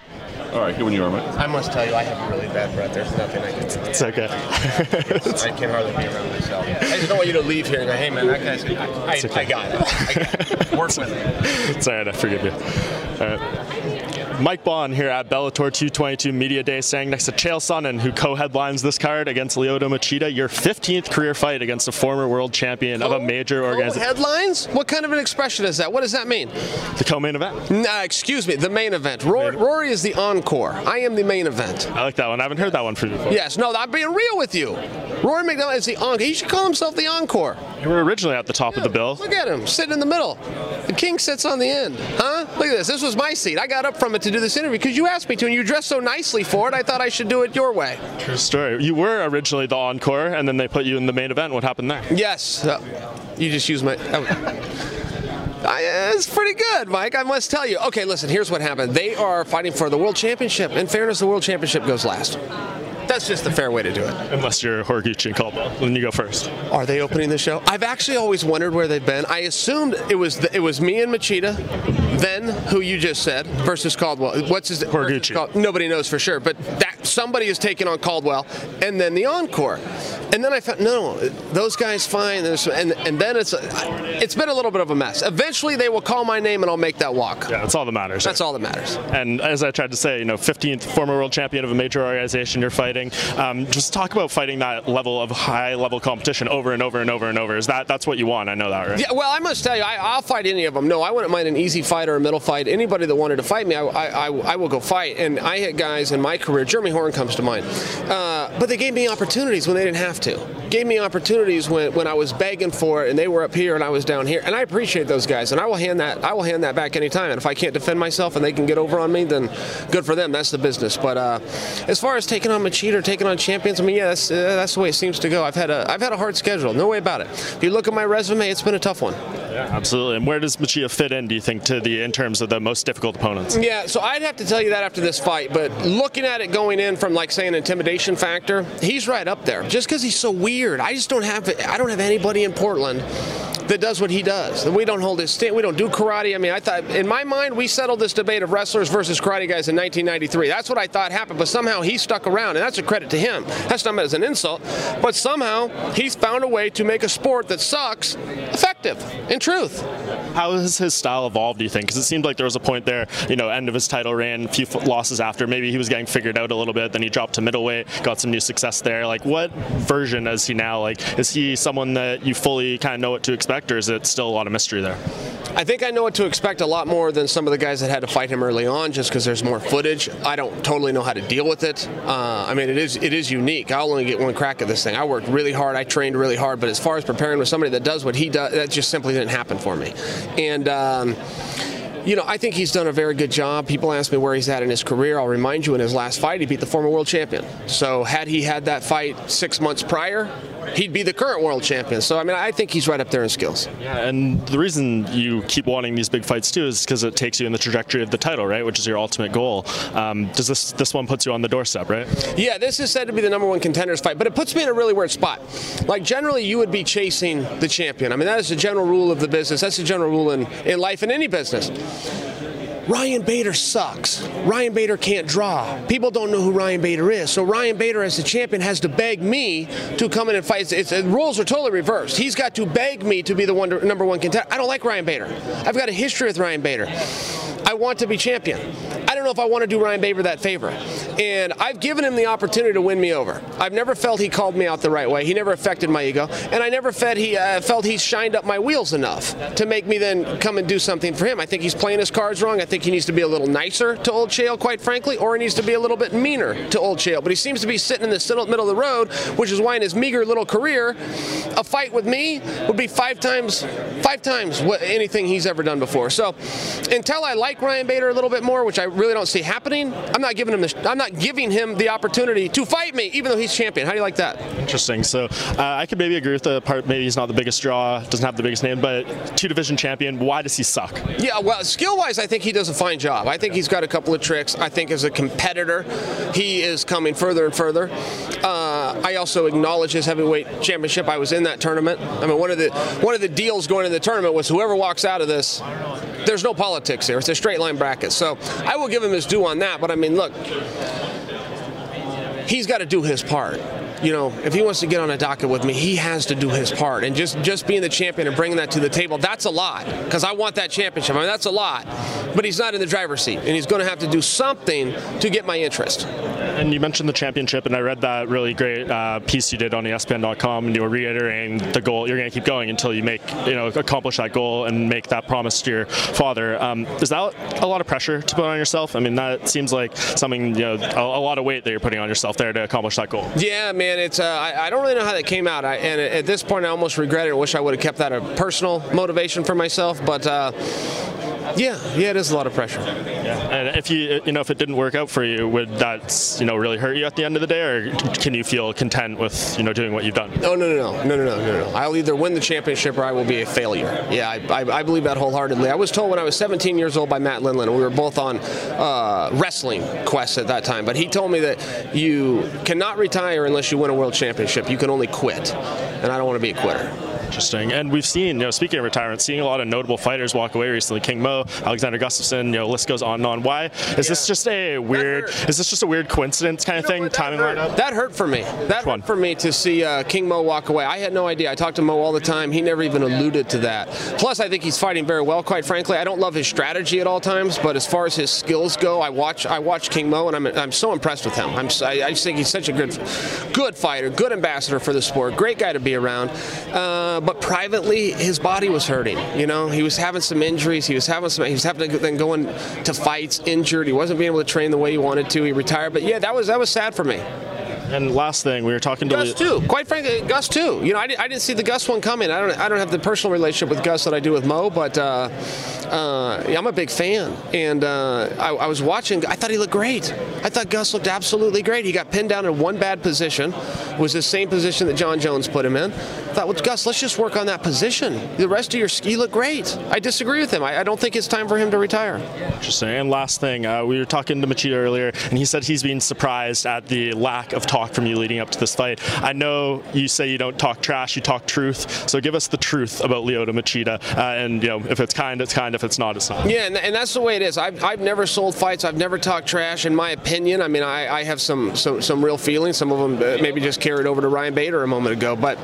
All right, here when you are, Mike. I must tell you, I have a really bad breath. There's nothing I can do. It's okay. I can hardly be around myself. I just don't want you to leave here and go, hey man, that guy's. I, I, okay. I got it. I got it. Work with it. it's all right. I forgive you. All right. Mike Bohn here at Bellator 222 Media Day, standing next to Chael Sonnen, who co-headlines this card against Lyoto Machida. Your 15th career fight against a former world champion of a major organization. headlines? What kind of an expression is that? What does that mean? the co-main event. Nah, excuse me, the main event. Rory, Rory is the encore. I am the main event. I like that one. I haven't heard that one from you before. Yes, no, I'm being real with you. Rory MacDonald is the encore. He should call himself the encore. You were originally at the top of the bill. Look at him, sitting in the middle. The king sits on the end. Huh? Look at this. This was my seat. I got up from it to do this interview because you asked me to, and you dressed so nicely for it. I thought I should do it your way. True story. You were originally the encore, and then they put you in the main event. What happened there? Yes. Uh, you just used my. Oh. I, it's pretty good, Mike. I must tell you. Okay, listen. Here's what happened. They are fighting for the world championship. In fairness, the world championship goes last. That's just the fair way to do it. Unless you're Horiguchi and Caldwell, then you go first. Are they opening the show? I've actually always wondered where they've been. I assumed it was the, it was me and Machida, then who you just said versus Caldwell. What's his. Cal- Nobody knows for sure, but that somebody is taking on Caldwell, and then the encore. And then I thought no, those guys fine. And and then it's it's been a little bit of a mess. Eventually they will call my name and I'll make that walk. Yeah, that's all that matters. That's all that matters. And as I tried to say, you know, 15th former world champion of a major organization you're fighting. Um, just talk about fighting that level of high level competition over and over and over and over. Is that that's what you want? I know that, right? Yeah, well, I must tell you, I, I'll fight any of them. No, I wouldn't mind an easy fight or a middle fight. Anybody that wanted to fight me, I, I, I, I will go fight. And I had guys in my career, Jeremy Horn comes to mind, uh, but they gave me opportunities when they didn't have to. Gave me opportunities when, when I was begging for it, and they were up here and I was down here. And I appreciate those guys, and I will hand that I will hand that back anytime. And if I can't defend myself and they can get over on me, then good for them. That's the business. But uh, as far as taking on Machida, taking on champions, I mean, yeah, that's, uh, that's the way it seems to go. I've had a I've had a hard schedule, no way about it. If you look at my resume, it's been a tough one. Yeah, absolutely. And where does Machida fit in? Do you think to the in terms of the most difficult opponents? Yeah, so I'd have to tell you that after this fight, but looking at it going in from like say an intimidation factor, he's right up there. Just because he's so weird, I just don't have I don't have anybody in Portland that does what he does. We don't hold his stand. We don't do karate. I mean, I thought in my mind we settled this debate of wrestlers versus karate guys in 1993. That's what I thought happened, but somehow he stuck around, and that's a credit to him. That's not meant as an insult, but somehow he's found a way to make a sport that sucks effective. In truth. How has his style evolved, do you think? Because it seemed like there was a point there, you know, end of his title reign, a few losses after. Maybe he was getting figured out a little bit. Then he dropped to middleweight, got some new success there. Like, what version is he now? Like, is he someone that you fully kind of know what to expect, or is it still a lot of mystery there? I think I know what to expect a lot more than some of the guys that had to fight him early on, just because there's more footage. I don't totally know how to deal with it. Uh, I mean, it is it is unique. I'll only get one crack at this thing. I worked really hard. I trained really hard, but as far as preparing with somebody that does what he does, that just simply didn't happen for me. And um, you know, I think he's done a very good job. People ask me where he's at in his career. I'll remind you, in his last fight, he beat the former world champion. So had he had that fight six months prior, he'd be the current world champion. So I mean, I think he's right up there in skills. Yeah, and the reason you keep wanting these big fights too is because it takes you in the trajectory of the title, right? Which is your ultimate goal. Um, does this this one puts you on the doorstep, right? Yeah, this is said to be the number one contenders fight, but it puts me in a really weird spot. Like generally, you would be chasing the champion. I mean, that is the general rule of the business. That's the general rule in, in life in any business. Ryan Bader sucks. Ryan Bader can't draw. People don't know who Ryan Bader is. So Ryan Bader, as the champion, has to beg me to come in and fight. It's, the rules are totally reversed. He's got to beg me to be the one, number one contender. I don't like Ryan Bader. I've got a history with Ryan Bader. I want to be champion. I don't know if I want to do Ryan Bader that favor. And I've given him the opportunity to win me over. I've never felt he called me out the right way. He never affected my ego. And I never felt he, uh, felt he shined up my wheels enough to make me then come and do something for him. I think he's playing his cards wrong. I think he needs to be a little nicer to Old Chael, quite frankly, or he needs to be a little bit meaner to Old Chael. But he seems to be sitting in the middle of the road, which is why in his meager little career, a fight with me would be five times, five times what anything he's ever done before. So until I like Ryan Bader a little bit more, which I really don't see happening, I'm not giving him the, I'm not giving him the opportunity to fight me, even though he's champion. How do you like that? Interesting. So uh, I could maybe agree with the part. Maybe he's not the biggest draw, doesn't have the biggest name, but two division champion. Why does he suck? Yeah, well, skill wise, I think he does a fine job. I think he's got a couple of tricks. I think as a competitor, he is coming further and further. Uh, I also acknowledge his heavyweight championship. I was in that tournament. I mean, one of the one of the deals going into the tournament was whoever walks out of this there's no politics here. It's a straight line bracket. So I will give him his due on that. But I mean, look, he's got to do his part you know, if he wants to get on a docket with me, he has to do his part. And just just being the champion and bringing that to the table, that's a lot. Because I want that championship. I mean, that's a lot. But he's not in the driver's seat, and he's going to have to do something to get my interest. And you mentioned the championship, and I read that really great uh, piece you did on ESPN.com, and you were reiterating the goal. You're going to keep going until you make, you know, accomplish that goal and make that promise to your father. Um, is that a lot of pressure to put on yourself? I mean, that seems like something, you know, a, a lot of weight that you're putting on yourself there to accomplish that goal. Yeah, man and it's uh, I, I, don't really know how that came out. I, and at this point, I almost regret it. I wish I would have kept that a personal motivation for myself. But uh, yeah, yeah, it is a lot of pressure. Yeah, and if you you know if it didn't work out for you, would that you know really hurt you at the end of the day, or can you feel content with you know doing what you've done? Oh no no no no no no no no! I'll either win the championship or I will be a failure. Yeah, I, I, I believe that wholeheartedly. I was told when I was 17 years old by Matt Lindland, and we were both on uh, wrestling quests at that time. But he told me that you cannot retire unless you win a world championship. You can only quit, and I don't want to be a quitter. Interesting. And we've seen, you know, speaking of retirement, seeing a lot of notable fighters walk away recently. King Mo, Alexander Gustafsson, you know, list goes on and on. Why is yeah. this just a weird? Is this just a weird coincidence kind of thing? Timing lineup. That hurt for me. That hurt for me to see uh, King Mo walk away. I had no idea. I talked to Mo all the time. He never even alluded to that. Plus, I think he's fighting very well. Quite frankly, I don't love his strategy at all times, but as far as his skills go, I watch I watch King Mo, and I'm, I'm so impressed with him. I'm I, I just think he's such a good good fighter, good ambassador for the sport, great guy to be around. Uh, but privately his body was hurting. You know, he was having some injuries. He was having some. He was having to then going to fights injured. He wasn't being able to train the way he wanted to. He retired. But yeah, that was that was sad for me. And last thing, we were talking to Gus too. Quite frankly, Gus too. You know, I, I, didn't see the Gus one coming. I don't. I don't have the personal relationship with Gus that I do with Mo, but uh, uh, yeah, I'm a big fan. And uh, I, I, was watching. I thought he looked great. I thought Gus looked absolutely great. He got pinned down in one bad position. Was the same position that Jon Jones put him in. I thought, well, Gus, let's just work on that position. The rest of your ski look great. I disagree with him. I, I, don't think it's time for him to retire. Interesting. And last thing, uh, we were talking to Machida earlier, and he said he's being surprised at the lack of talk from you leading up to this fight. I know you say you don't talk trash, you talk truth. So give us the truth about Lyoto Machida. Uh, and you know, if it's kind, it's kind. If it's not, it's not. Yeah, and, and that's the way it is. I've, I've never sold fights. I've never talked trash. In my opinion, I mean, I, I have some, some some real feelings. Some of them uh, maybe just carried over to Ryan Bader a moment ago. But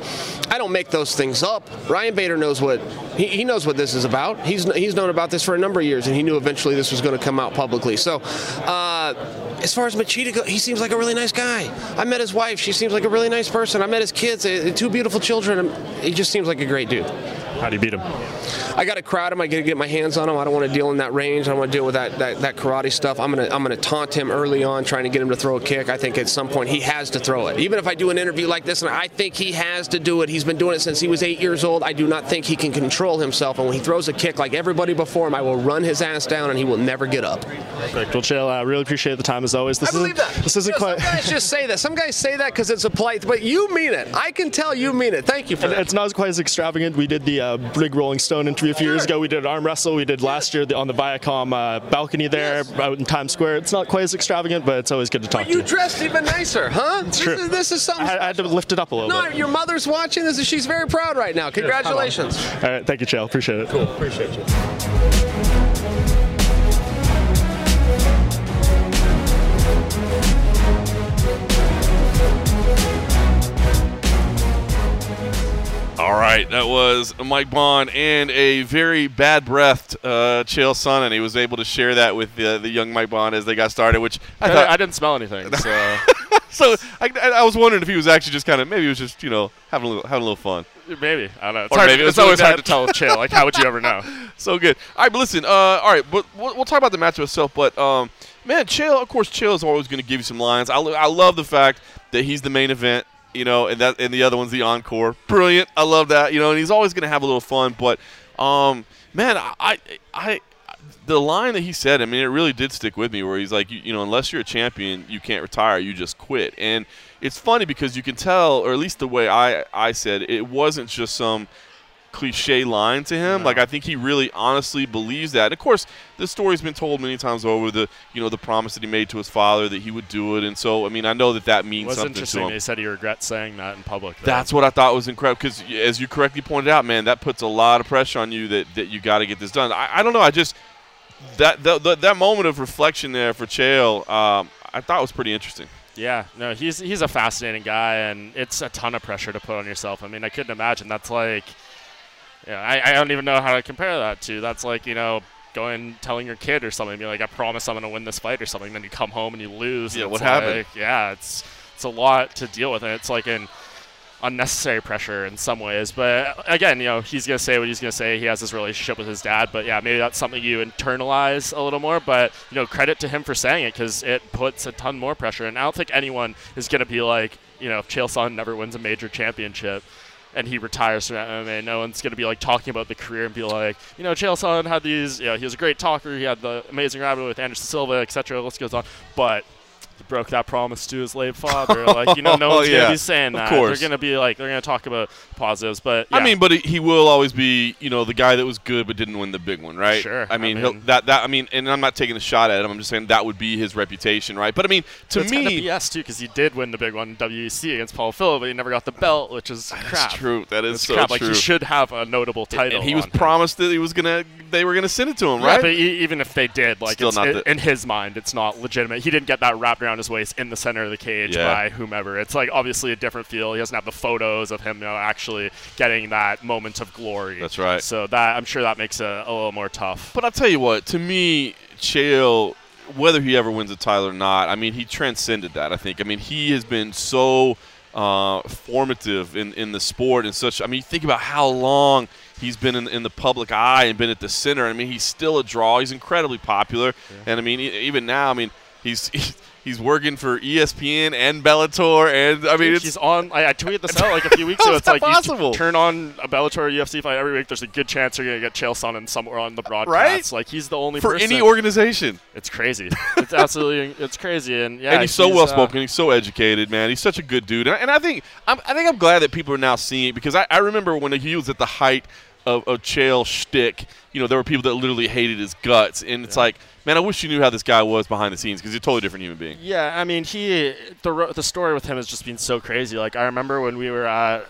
I don't make those things up. Ryan Bader knows what he, he knows what this is about. He's he's known about this for a number of years, and he knew eventually this was going to come out publicly. So. Uh, as far as Machida goes, he seems like a really nice guy. I met his wife. She seems like a really nice person. I met his kids, two beautiful children. He just seems like a great dude. How do you beat him? I got to crowd him. I got to get my hands on him. I don't want to deal in that range. I don't want to deal with that, that, that karate stuff. I'm gonna I'm gonna taunt him early on, trying to get him to throw a kick. I think at some point he has to throw it. Even if I do an interview like this, and I think he has to do it. He's been doing it since he was eight years old. I do not think he can control himself. And when he throws a kick like everybody before him, I will run his ass down, and he will never get up. Perfect. Well, Chael, I really appreciate the time as always. This I believe isn't that. this isn't You know, quite. Some guys just say that. Some guys say that because it's a polite, but you mean it. I can tell you mean it. Thank you for that. It's not as quite as extravagant. We did the uh, big Rolling Stone interview a few years ago. We did an arm wrestle. We did last year the, on the Viacom uh, balcony there Yes. out in Times Square. It's not quite as extravagant, but it's always good to talk to You you. dressed even nicer, huh? This true. is, this is something. I, I had to lift it up a little no, bit. your mother's watching this, and she's very proud right now. Congratulations. All right, thank you, Chael. Appreciate it. Cool. Appreciate you. All right, that was Mike Bohn and a very bad breathed uh, Chael Sonnen. He was able to share that with the, the young Mike Bohn as they got started, which I I, thought. I didn't smell anything. So so I, I was wondering if he was actually just kind of maybe he was just you know having a little having a little fun. maybe I don't know. It's, Or hard, maybe it it's always hard to tell with Chael. Like, how would you ever know? So good. All right, but listen. Uh, all right, but we'll, we'll talk about the matchup itself. But um, man, Chael, of course, Chael is always going to give you some lines. I, lo- I love the fact that he's the main event. You know, and that and the other one's the encore. Brilliant. I love that. You know, and he's always going to have a little fun. But um, man, I, I, I, the line that he said, I mean, it really did stick with me. Where he's like, you, you know, unless you're a champion, you can't retire. You just quit. And it's funny because you can tell, or at least the way I I said, it wasn't just some cliche line to him. Like I think he really honestly believes that. And of course, this story's been told many times over. The you know the promise that he made to his father that he would do it, and so I mean I know that that means was something to interesting. him. They said he regrets saying that in public. though. That's what I thought was incredible because, as you correctly pointed out, man, that puts a lot of pressure on you that, that you got to get this done. I, I don't know. I just that the, the, that moment of reflection there for Chael, um, I thought was pretty interesting. Yeah, no, he's he's a fascinating guy, and it's a ton of pressure to put on yourself. I mean, I couldn't imagine. That's like, yeah, I, I don't even know how to compare that to. That's like you know going telling your kid or something, be like, I promise I'm gonna win this fight or something. Then you come home and you lose. Yeah, what it's happened? like- yeah, it's it's a lot to deal with, and it's like an unnecessary pressure in some ways. But uh, again, you know, he's gonna say what he's gonna say. He has this relationship with his dad, but yeah, maybe that's something you internalize a little more. But you know, credit to him for saying it because it puts a ton more pressure. And I don't think anyone is gonna be like, you know, if Chael Sonnen never wins a major championship. And he retires from MMA. No one's going to be like talking about the career and be like, you know, Chael Sonnen had these. You know, he was a great talker. He had the amazing rivalry with Anderson Silva, etc. List goes on. But broke that promise to his late father. Like, you know, no one's oh, Yeah, going to be saying of that. course. They're going to be like, they're going to talk about positives. But I mean, but he- will always be, you know, the guy that was good but didn't win the big one, right? Sure, I I mean, he'll, mean- that that I mean, and I'm not taking a shot at him. I'm just saying that would be his reputation, right? But I mean, to it's me, kind of BS too because he did win the big one in WEC against Paulo Filho, but he never got the belt, which is crap. that's true. That is so crap. true. Like he should have a notable title. and he was on him. promised that he was gonna, they were gonna send it to him, Yeah, right? but even if they did, like Still not it- in his mind, it's not legitimate. He didn't get that wrapped around his waist in the center of the cage Yeah. by whomever. It's like obviously a different feel. He doesn't have the photos of him, you know, actually getting that moment of glory. That's right. So that I'm sure that makes it a little more tough. But I'll tell you what, to me, Chael, whether he ever wins a title or not, I mean, he transcended that. I think. I mean, he has been so uh, formative in, in the sport and such. I mean, you think about how long he's been in, in the public eye and been at the center. I mean, he's still a draw. He's incredibly popular, and I mean, e- even now, I mean, he's. He's working for ESPN and Bellator, and I mean, he's on. I, I tweeted this out like a few weeks ago. It's like you possible? t- turn on a Bellator UFC fight every week. There's a good chance you're gonna get Chael Sonnen somewhere on the broadcast. Right? Like he's the only for person. any organization. it's crazy. It's absolutely. It's crazy. And yeah, and he's so uh, well spoken. he's so educated, man. He's such a good dude. And, and I think I'm, I think I'm glad that people are now seeing it because I, I remember when he was at the height of, of Chael shtick. You know, there were people that literally hated his guts, and it's like, man, I wish you knew how this guy was behind the scenes because he's a totally different human being. Yeah, I mean, he the the story with him has just been so crazy. Like I remember when we were at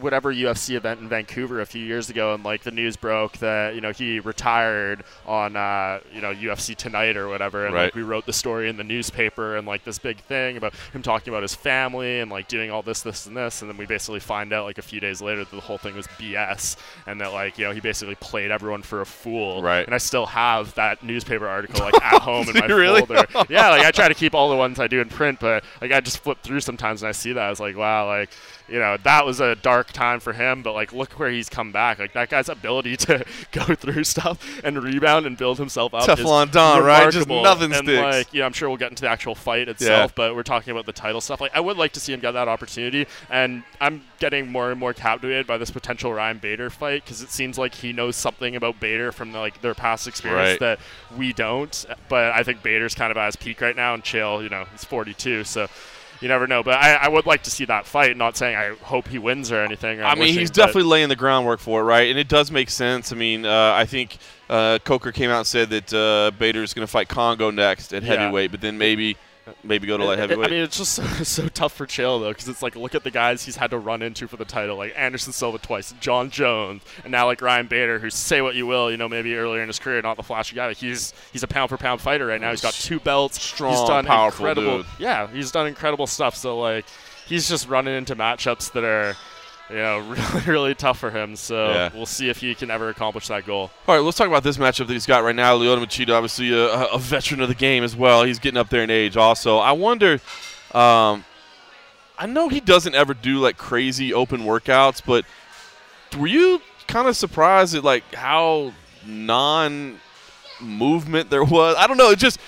whatever UFC event in Vancouver a few years ago, and like the news broke that you know he retired on uh, you know UFC Tonight or whatever, and Right. like we wrote the story in the newspaper and like this big thing about him talking about his family and like doing all this, this, and this, and then we basically find out like a few days later that the whole thing was BS, and that like you know he basically played everyone for a fool. Right. And I still have that newspaper article like at home in my Really? folder. yeah, like I try to keep all the ones I do in print, but like I just flip through sometimes and I see that. I was like, wow, like you know that was a dark time for him. But like, look where he's come back. Like that guy's ability to go through stuff and rebound and build himself up. Teflon is Don, right? Just nothing and sticks. Like, yeah, I'm sure we'll get into the actual fight itself, but we're talking about the title stuff. Like, I would like to see him get that opportunity, and I'm getting more and more captivated by this potential Ryan Bader fight because it seems like he knows something about Bader from like their past experience Right. that we don't. But I think Bader's kind of at his peak right now, and chill. you know, he's 42, so. You never know, but I, I would like to see that fight. Not saying I hope he wins or anything. or I mean, wishing, he's definitely laying the groundwork for it, right? And it does make sense. I mean, uh, I think uh, Coker came out and said that uh, is going to fight Kongo next at Yeah. heavyweight, but then maybe maybe go to light heavyweight. I mean, it's just so, so tough for Chael though, because it's like look at the guys he's had to run into for the title, like Anderson Silva twice, Jon Jones, and now like Ryan Bader, who say what you will, you know, maybe earlier in his career, not the flashy guy, but he's he's a pound for pound fighter right now. He's got two belts, he's Strong, done powerful incredible, dude. yeah, he's done incredible stuff. So like, he's just running into matchups that are. You know, really, really tough for him. So Yeah. we'll see if he can ever accomplish that goal. All right, let's talk about this matchup that he's got right now. Lyoto Machida, obviously a, a veteran of the game as well. He's getting up there in age also. I wonder, um, I know he doesn't ever do like crazy open workouts, but were you kind of surprised at like how non movement there was? I don't know. It just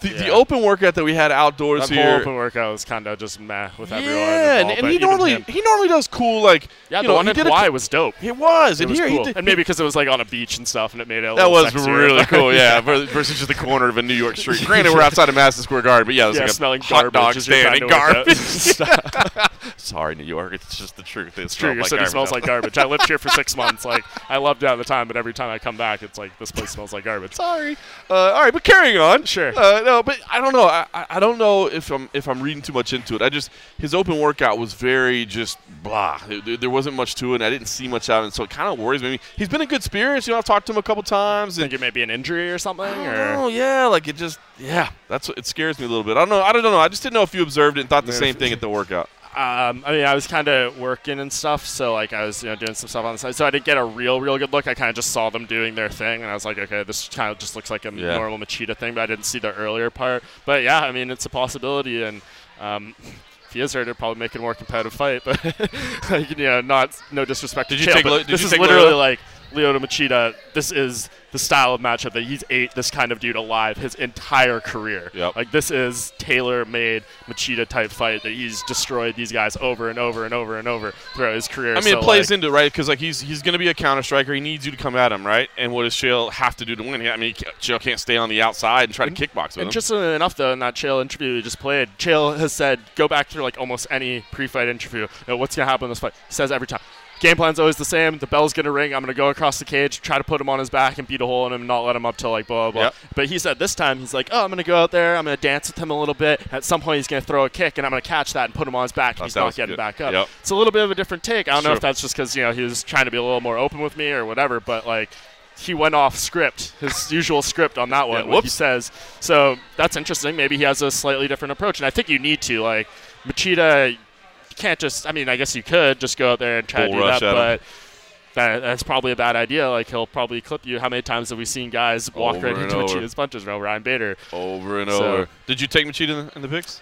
the, the open workout that we had outdoors That here. open workout was kind of just meh with everyone. yeah, and, and he normally him- he normally does cool like yeah, you the know, one he at did a- Hawaii was dope. It was, It and was here cool. and maybe because it was like on a beach and stuff, and it made it. That little was really cool, yeah. Versus just the corner of a New York street. Granted, we're outside of Madison Square Garden, but yeah, it's yeah, like a smelling hot garbage dog stand and to work out. garbage. Sorry, New York. It's just the truth. It It's true. Your like city smells like garbage. I lived here for six months. Like I loved it at the time, but every time I come back, it's like this place smells like garbage. Sorry. Uh, all right, but carrying on. Sure. No, but I don't know. I, I I don't know if I'm if I'm reading too much into it. I just his open workout was very just blah. There, there wasn't much to it. and I didn't see much out of it, so it kind of worries me. He's been in good spirits. You know, I've talked to him a couple times, and Think it may be an injury or something, Oh yeah, like it just yeah. That's what it scares me a little bit. I don't know. I don't know. I just didn't know if you observed it and thought the same thing at the workout. Um, I mean, I was kind of working and stuff, so like I was you know doing some stuff on the side, so I didn't get a real, real good look. I kind of just saw them doing their thing, and I was like, okay, this kind of just looks like a Yeah. normal Machida thing, but I didn't see the earlier part. But yeah, I mean, it's a possibility, and um, if he is hurt, it'll probably make it a more competitive fight. But like, you know, not no disrespect. Did to you Chael, take but Lo- this is literally like Lyoto Machida. This is the style of matchup that he's ate this kind of dude alive his entire career. Yep. Like this is tailor-made Machida type fight that he's destroyed these guys over and over and over and over throughout his career. I mean, So, it plays like, into right? Because like he's he's going to be a counter striker. He needs you to come at him, right? And what does Chael have to do to win? I mean, he can't, stay on the outside and try to kickbox with him. And just uh, enough though in that Chael interview we just played. Chael has said, go back through like almost any pre-fight interview. You know, what's gonna happen in this fight? He says every time. Game plan's always the same. The bell's gonna ring. I'm gonna go across the cage, try to put him on his back and beat a hole in him, not let him up till like blah blah blah. Yep. But he said this time he's like, oh, I'm gonna go out there. I'm gonna dance with him a little bit. At some point he's gonna throw a kick, and I'm gonna catch that and put him on his back. And he's not getting good. back up. Yep. It's a little bit of a different take. I don't know if that's just because you know he was trying to be a little more open with me or whatever. But like. He went off script, his usual script on that one. Yeah, what he says. So that's interesting. Maybe he has a slightly different approach, and I think you need to. Like Machida, you can't just. I mean, I guess you could just go out there and try Bull to do rush that, at him. but that, that's probably a bad idea. Like he'll probably clip you. How many times have we seen guys walk Over right into over. Machida's punches? No, Ryan Bader. over and So- over. Did you take Machida in the, in the picks?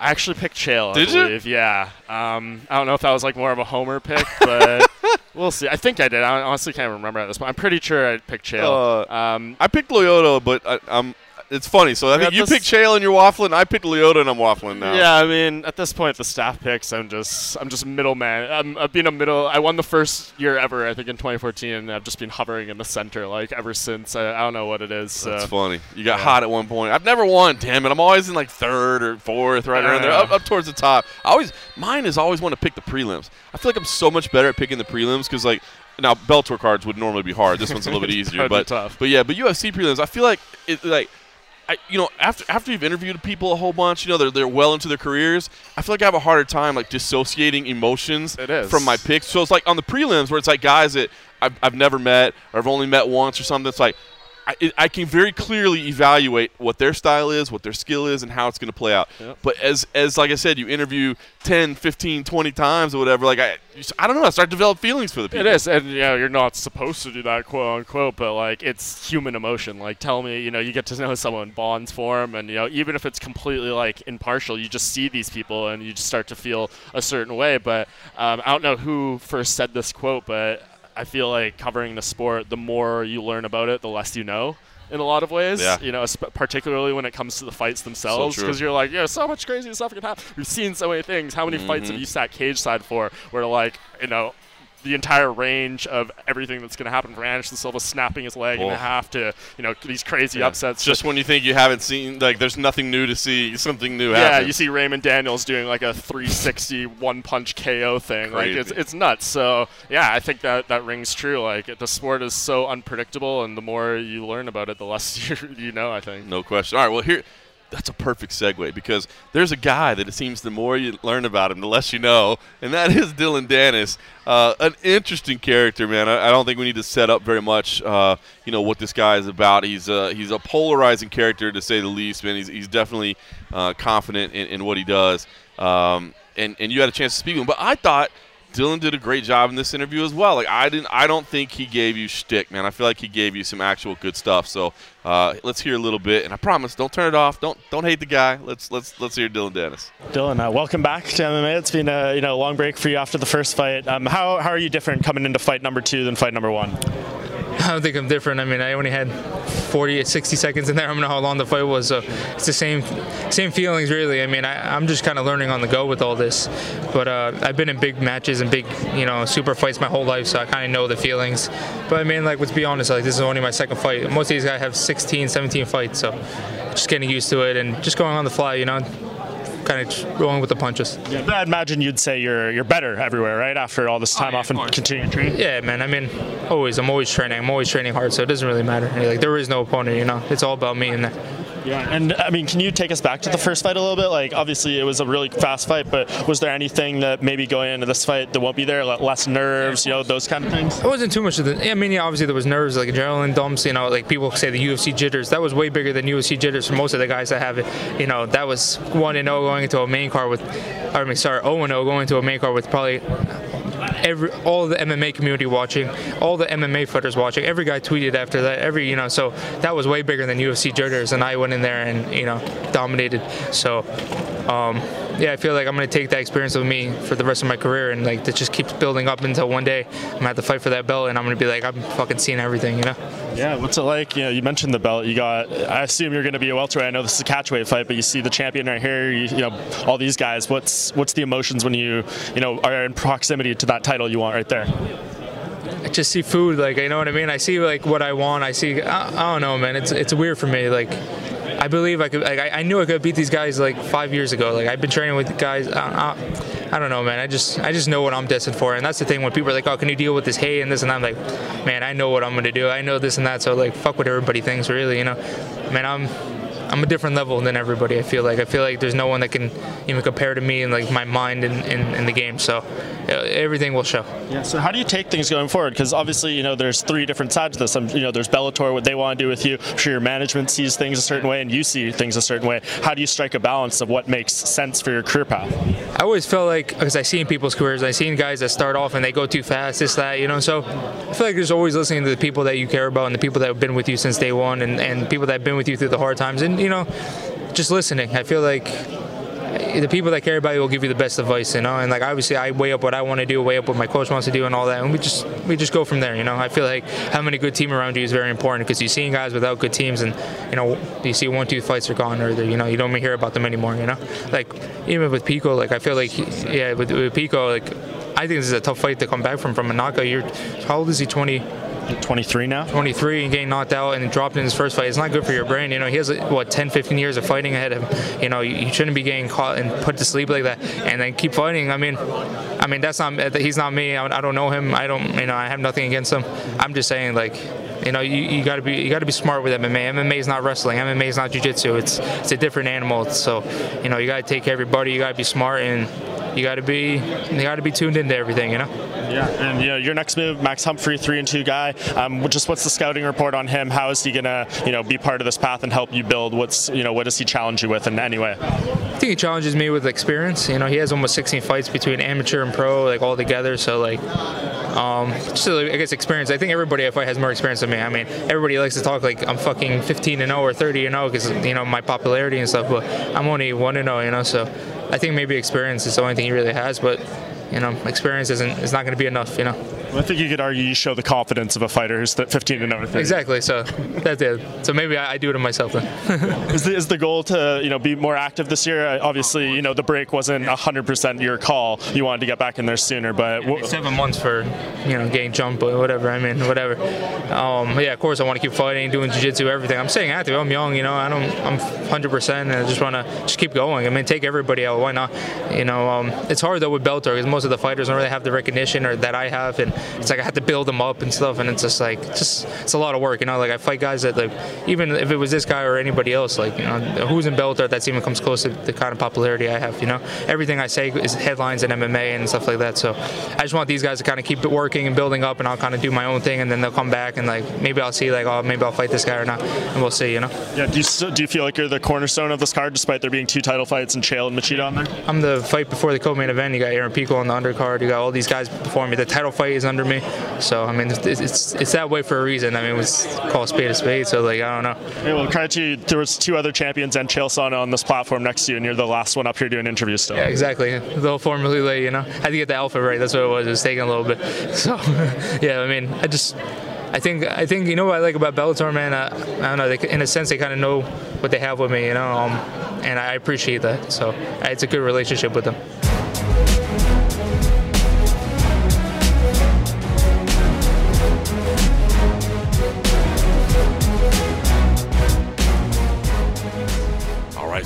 I actually picked Chael. Did I you? Yeah. Um, I don't know if that was like more of a homer pick, but we'll see. I think I did. I honestly can't remember at this point. I'm pretty sure I picked Chael. Uh, um, I picked Lyoto, but I, I'm. It's funny. So I think you picked Chael and you're waffling. I picked Lyoto and I'm waffling now. Yeah, I mean, at this point, the staff picks, I'm just, I'm just middleman. I'm, I've been a middle. I won the first year ever, I think, in 2014, and I've just been hovering in the center like ever since. I, I don't know what it is. So. That's funny. You got Yeah. hot at one point. I've never won. Damn it! I'm always in like third or fourth, right around there, up, up towards the top. I always mine is always want to pick the prelims. I feel like I'm so much better at picking the prelims because like now Bellator cards would normally be hard. This one's a little bit easier, but tough. but yeah, but UFC prelims. I feel like it like. I, you know, after after you've interviewed people a whole bunch, you know, they're, they're well into their careers. I feel like I have a harder time like dissociating emotions from my picks. So it's like on the prelims where it's like guys that I've, I've never met or I've only met once or something. It's like I, I can very clearly evaluate what their style is, what their skill is, and how it's going to play out. Yep. But as as like I said, you interview 10, 15, 20 times or whatever. Like I, I don't know. I start to develop feelings for the people. It is, and you know, you're not supposed to do that, quote unquote, but like it's human emotion. Like, tell me, you know, you get to know someone, bonds form, and you know, even if it's completely like impartial, you just see these people and you just start to feel a certain way. But um, I don't know who first said this quote, but I feel like covering the sport, the more you learn about it, the less you know. In a lot of ways, Yeah. you know, particularly when it comes to the fights themselves, because you're like, yeah, so much crazy stuff can happen. We've seen so many things. How many fights Mm-hmm. have you sat cage side for? Where like, you know, the entire range of everything that's going to happen from Anderson Silva snapping his leg in Oh. half to you know these crazy Yeah. upsets. Just when you think you haven't seen, like, there's nothing new to see, something new yeah, you see Raymond Daniels doing like a 360 one punch KO thing. Like it's it's nuts. So yeah, I think that that rings true. Like the sport is so unpredictable, and the more you learn about it, the less you you know. I think. No question. All right, well, here, that's a perfect segue because there's a guy that it seems the more you learn about him, the less you know, and that is Dillon Danis. Uh, an interesting character, man. I, I don't think we need to set up very much, uh, you know, what this guy is about. He's uh, he's a polarizing character to say the least, man. He's, he's definitely uh, confident in, in what he does, um, and and you had a chance to speak with him. But I thought. Dillon did a great job in this interview as well. Like I didn't, I don't think he gave you shtick, man. I feel like he gave you some actual good stuff. So uh, let's hear a little bit, and I promise, don't turn it off. Don't don't hate the guy. Let's let's let's hear Dillon Danis. Dillon, uh, welcome back to MMA. It's been a you know long break for you after the first fight. Um, how, how are you different coming into fight number two than fight number one? I don't think I'm different. I mean, I only had 40, 60 seconds in there. I don't know how long the fight was, so it's the same, same feelings really. I mean, I, I'm just kind of learning on the go with all this. But uh, I've been in big matches and big, you know, super fights my whole life, so I kind of know the feelings. But I mean, like, let's be honest, like this is only my second fight. Most of these guys have 16, 17 fights, so just getting used to it and just going on the fly, you know, kind of going with the punches. Yeah, but I imagine you'd say you're you're better everywhere, right? After all this time oh, off and continuing to train. Yeah, man. I mean, always. I'm always training. I'm always training hard, so it doesn't really matter. Like there is no opponent, you know. It's all about me in there. Yeah, and I mean, can you take us back to the first fight a little bit? Like, obviously, it was a really fast fight, but was there anything that maybe going into this fight that won't be there, like less nerves, you know, those kind of things? It wasn't too much of the. I mean, yeah, obviously there was nerves, like adrenaline dumps. You know, like people say the UFC jitters. That was way bigger than UFC jitters for most of the guys that have it. You know, that was one and zero going into a main card with. I mean, sorry, zero and zero going into a main card with probably every all the MMA community watching, all the MMA fighters watching. Every guy tweeted after that. Every you know, so that was way bigger than UFC jitters, and I went in there and you know dominated. So. Um, yeah, I feel like I'm gonna take that experience with me for the rest of my career, and like that just keeps building up until one day I'm gonna have to fight for that belt, and I'm gonna be like, I'm fucking seeing everything, you know. Yeah, what's it like? You know, you mentioned the belt. You got. I assume you're going to be a welterweight. I know this is a catchweight fight, but you see the champion right here. You, you know, all these guys. What's what's the emotions when you you know are in proximity to that title you want right there? I just see food, like you know what I mean. I see like what I want. I see. I, I don't know, man. It's it's weird for me. Like, I believe I could. Like, I, I knew I could beat these guys like five years ago. Like, I've been training with guys. I, I, I don't know, man. I just I just know what I'm destined for, and that's the thing. When people are like, "Oh, can you deal with this hate and this and? I'm like, man, I know what I'm gonna do. I know this and that. So like, fuck what everybody thinks, really. You know, man, I'm. I'm a different level than everybody. I feel like I feel like there's no one that can even compare to me in like my mind in, in, in the game. So everything will show. Yeah. So how do you take things going forward? Because obviously, you know, there's three different sides to this. Um, you know, there's Bellator, what they want to do with you. I'm sure your management sees things a certain way, and you see things a certain way. How do you strike a balance of what makes sense for your career path? I always felt like because I've seen people's careers, I've seen guys that start off and they go too fast, this that, you know. So I feel like there's always listening to the people that you care about and the people that have been with you since day one, and and people that have been with you through the hard times, and you know, just listening. I feel like the people that care about you will give you the best advice, you know. And like obviously, I weigh up what I want to do, weigh up what my coach wants to do, and all that, and we just we just go from there, you know. I feel like having a good team around you is very important because you see guys without good teams, and you know, you see one two fights are gone, or you know, you don't hear about them anymore, you know. Like even with Pico, like I feel like yeah, with, with Pico, like I think this is a tough fight to come back from from a knockout. You're how old is he? 20. 23 now. 23 and getting knocked out and dropped in his first fight. It's not good for your brain. You know, he has what 10, 15 years of fighting ahead of him. You know, you, shouldn't be getting caught and put to sleep like that, and then keep fighting. I mean, I mean that's not he's not me. I, I don't know him. I don't. You know, I have nothing against him. I'm just saying like. You know, you, you gotta be you gotta be smart with MMA. MMA is not wrestling. MMA is not jiu-jitsu. It's it's a different animal. So, you know, you gotta take everybody. You gotta be smart and you got to be you got to be tuned into everything, you know. Yeah, and you know your next move, Max Humphrey, three and two guy. Um, just what's the scouting report on him? How is he gonna you know be part of this path and help you build? What's you know what does he challenge you with in any way? I think he challenges me with experience. You know, he has almost 16 fights between amateur and pro, like all together. So like, um, just I guess experience. I think everybody I fight has more experience than me. I mean, everybody likes to talk like I'm fucking 15 and 0 or 30 and 0 because you know my popularity and stuff. But I'm only one and 0. You know, so I think maybe experience is the only thing he really has. But you know, experience isn't is not going to be enough. You know. I think you could argue you show the confidence of a fighter who's 15 and 0. Exactly. So that's it. So maybe I, I do it to myself then. is, the, is the goal to you know be more active this year? Obviously, you know the break wasn't 100% your call. You wanted to get back in there sooner, but w- seven months for you know getting jump or whatever. I mean, whatever. Um, yeah, of course I want to keep fighting, doing jiu-jitsu, everything. I'm staying active. I'm young. You know, I don't. I'm 100%, and I just want to just keep going. I mean, take everybody out. Why not? You know, um, it's hard though with Bellator because most of the fighters don't really have the recognition or that I have, and it's like I had to build them up and stuff, and it's just like just it's a lot of work, you know. Like I fight guys that like even if it was this guy or anybody else, like you know, who's in Bellator that's even comes close to the kind of popularity I have, you know. Everything I say is headlines and MMA and stuff like that. So I just want these guys to kind of keep it working and building up, and I'll kind of do my own thing, and then they'll come back and like maybe I'll see like oh maybe I'll fight this guy or not, and we'll see, you know. Yeah. Do you do you feel like you're the cornerstone of this card, despite there being two title fights and Chael and Machida on there? I'm the fight before the co-main event. You got Aaron Pico on the undercard. You got all these guys before me. The title fight is under me. So I mean, it's, it's, it's that way for a reason. I mean, it was called spade a spade. So like, I don't know. Hey, well, credit to you. There was two other champions and Chael Sonnen on this platform next to you, and you're the last one up here doing interviews still. Yeah, exactly. The whole formula, late, you know. I had to get the alpha right. That's what it was. It was taking a little bit. So yeah, I mean, I just. I think I think you know what I like about Bellator, man. I, I don't know. They, in a sense, they kind of know what they have with me, you know, um, and I appreciate that. So it's a good relationship with them.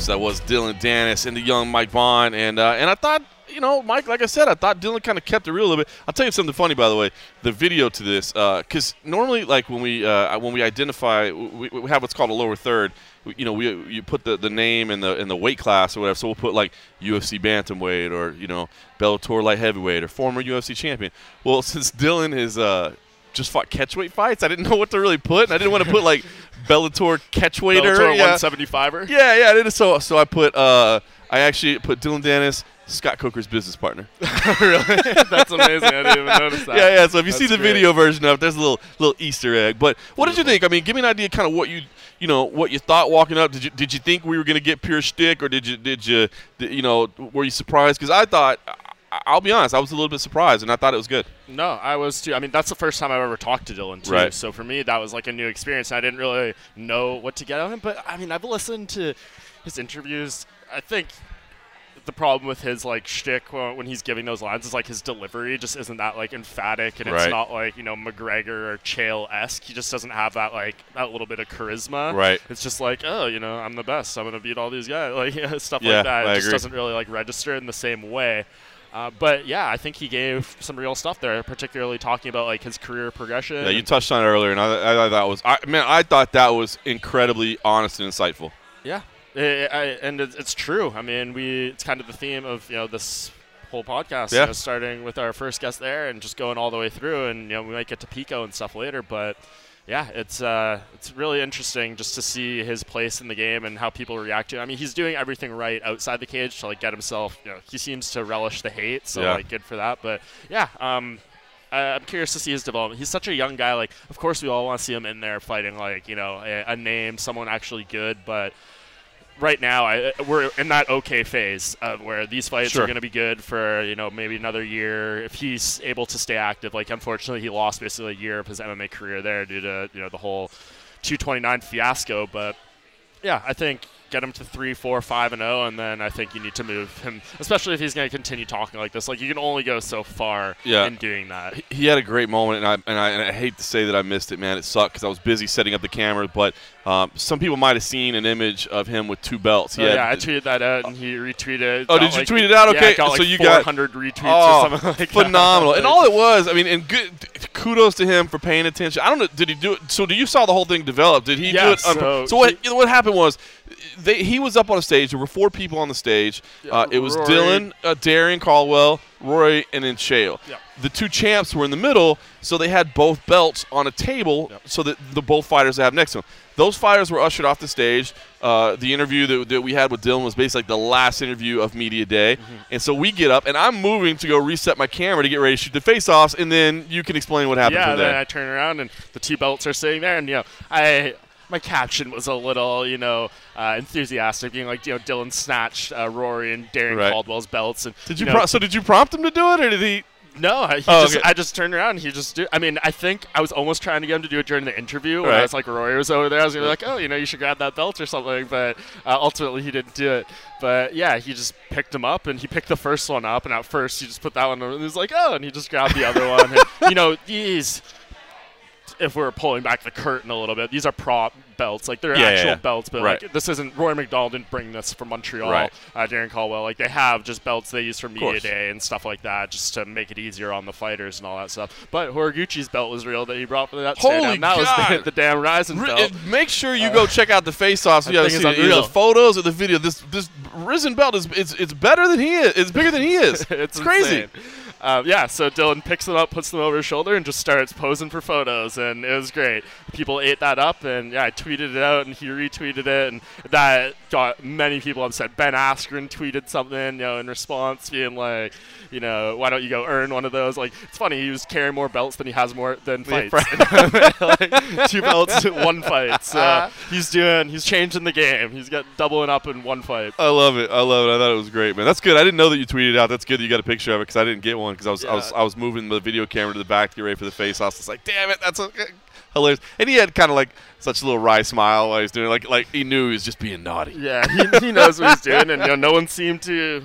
That was Dillon Danis and the young Mike Bohn, and uh, and I thought you know, Mike, like I said, I thought Dillon kind of kept it real a little bit. I'll tell you something funny, by the way. The video to this, because uh, normally, like when we uh, when we identify, we, we, have what's called a lower third. We, you know, we you put the, the name and the in the weight class or whatever. So we'll put like UFC bantamweight or you know Bellator light heavyweight or former UFC champion. Well, since Dillon is uh, just fought catchweight fights, I didn't know what to really put, and I didn't want to put like Bellator catchweighter, Bellator yeah. 175er. Yeah, yeah. I did. So so I put uh, I actually put Dillon Danis. Scott Coker's business partner. really? That's amazing. I didn't even notice that. Yeah, yeah. So if you That's see the great. video version of it, there's a little little Easter egg. But what did you think? I mean, give me an idea, kind of what you you know what you thought walking up. Did you did you think we were going to get pure shtick, or did you did you you know were you surprised? Because I thought. I'll be honest, I was a little bit surprised, and I thought it was good. No, I was too. I mean, that's the first time I've ever talked to Dillon too. Right. So for me, that was like a new experience. I didn't really know what to get out of him, but I mean, I've listened to his interviews. I think the problem with his like shtick when he's giving those lines is like his delivery just isn't that like emphatic, and it's not like you know McGregor or Chael esque. He just doesn't have that like that little bit of charisma. Right. It's just like oh, you know, I'm the best. I'm gonna beat all these guys. Like yeah, stuff Yeah, like that. It I just doesn't really like register in the same way. Uh, but yeah, I think he gave some real stuff there, particularly talking about like his career progression. Yeah, you touched on it earlier, and I, I thought that was, I, man, I thought that was incredibly honest and insightful. Yeah, I- I- and it's, it's true. I mean, we it's kind of the theme of you know this whole podcast. you know, starting with our first guest there and just going all the way through, and you know we might get to Pico and stuff later, but. Yeah, it's uh, it's really interesting just to see his place in the game and how people react to. it. I mean, he's doing everything right outside the cage to like get himself. You know, he seems to relish the hate, so Yeah. like good for that. But yeah, um, I- I'm curious to see his development. He's such a young guy. Like, of course, we all want to see him in there fighting like you know a, a name, someone actually good. But right now, I, uh, we're in that okay phase of where these fights Sure. are going to be good for you know maybe another year if he's able to stay active. Like, unfortunately, he lost basically a year of his MMA career there due to you know the whole 229 fiasco. But yeah, I think get him to three, four, five, and zero, and then I think you need to move him, especially if he's going to continue talking like this. Like you can only go so far Yeah. in doing that. He- He had a great moment, and I, and I, and I hate to say that I missed it, man. It sucked because I was busy setting up the camera, But um, some people might have seen an image of him with two belts. Oh, yeah, I tweeted that out, and he retweeted. Oh, did you like- tweet it out? yeah, Okay, got like so you got- 400 retweets Oh, or something like that. phenomenal! And all it was, I mean, and good. Kudos to him for paying attention. I don't know. Did he do it? So, do you saw the whole thing develop? Did he Yeah, do it? so so what? he- what happened was, they, he was up on a stage. There were four people on the stage. Uh, it was Rory. Dillon, uh, Darrion Caldwell, Roy, and then Chael. Yep. The two champs were in the middle, so they had both belts on a table, Yep. so that the both fighters have next to them. Those fighters were ushered off the stage. Uh, the interview that, that we had with Dillon was basically like the last interview of media day, Mm-hmm. and so we get up, and I'm moving to go reset my camera to get ready to shoot the face-offs, and then you can explain what happened yeah, from then. I turn around and the two belts are sitting there, and you know, I my caption was a little, you know, uh, enthusiastic, being like, you know, Dillon snatched uh, Rory and Darrion Right. Caldwell's belts, and Did you, know, pro- so? Did you prompt him to do it, or did he? No, he Oh, just, okay. I just turned around. and He just. Do, I mean, I think I was almost trying to get him to do it during the interview. When Right. I was like, Rory was over there. I was gonna be like, oh, you know, you should grab that belt or something. But uh, ultimately, he didn't do it. But yeah, he just picked him up and he picked the first one up. And at first, he just put that one. on, And he was like, oh, and he just grabbed the other one. And, you know, these. If we're pulling back the curtain a little bit, these are prop belts. Like they're Yeah, actual yeah. belts, but Right. like this isn't. Roy MacDonald didn't bring this from Montreal. Right. Uh, Darrion Caldwell, like they have just belts they use for media day and stuff like that, just to make it easier on the fighters and all that stuff. But Horiguchi's belt was real that he brought for that. Holy stand-down. that was God. the, the damn Rizin Ri- belt. uh, make sure you go check out the face-offs. You that gotta see the photos or the video. This this Rizin belt is it's, it's better than he is. It's bigger than he is. it's crazy. insane. Um, yeah, so Dillon picks them up, puts them over his shoulder, and just starts posing for photos, and it was great. People ate that up, and yeah, I tweeted it out, and he retweeted it, and that got many people upset. Ben Askren tweeted something, you know, in response, being like, you know, why don't you go earn one of those? Like, it's funny, he was carrying more belts than he has more than Yeah, fights. like, two belts, one fight. So uh-huh. he's doing, he's changing the game. He's got doubling up in one fight. I love it. I love it. I thought it was great, man. That's good. I didn't know that you tweeted out. That's good. That you got a picture of it because I didn't get one because I was I was I was moving the video camera to the back to get ready for the face-offs. It's like, damn it, that's a, hilarious. And he had kind of like such a little wry smile while he was doing it, like like he knew he was just being naughty. Yeah, he, he knows what he's doing, and you know, no one seemed to.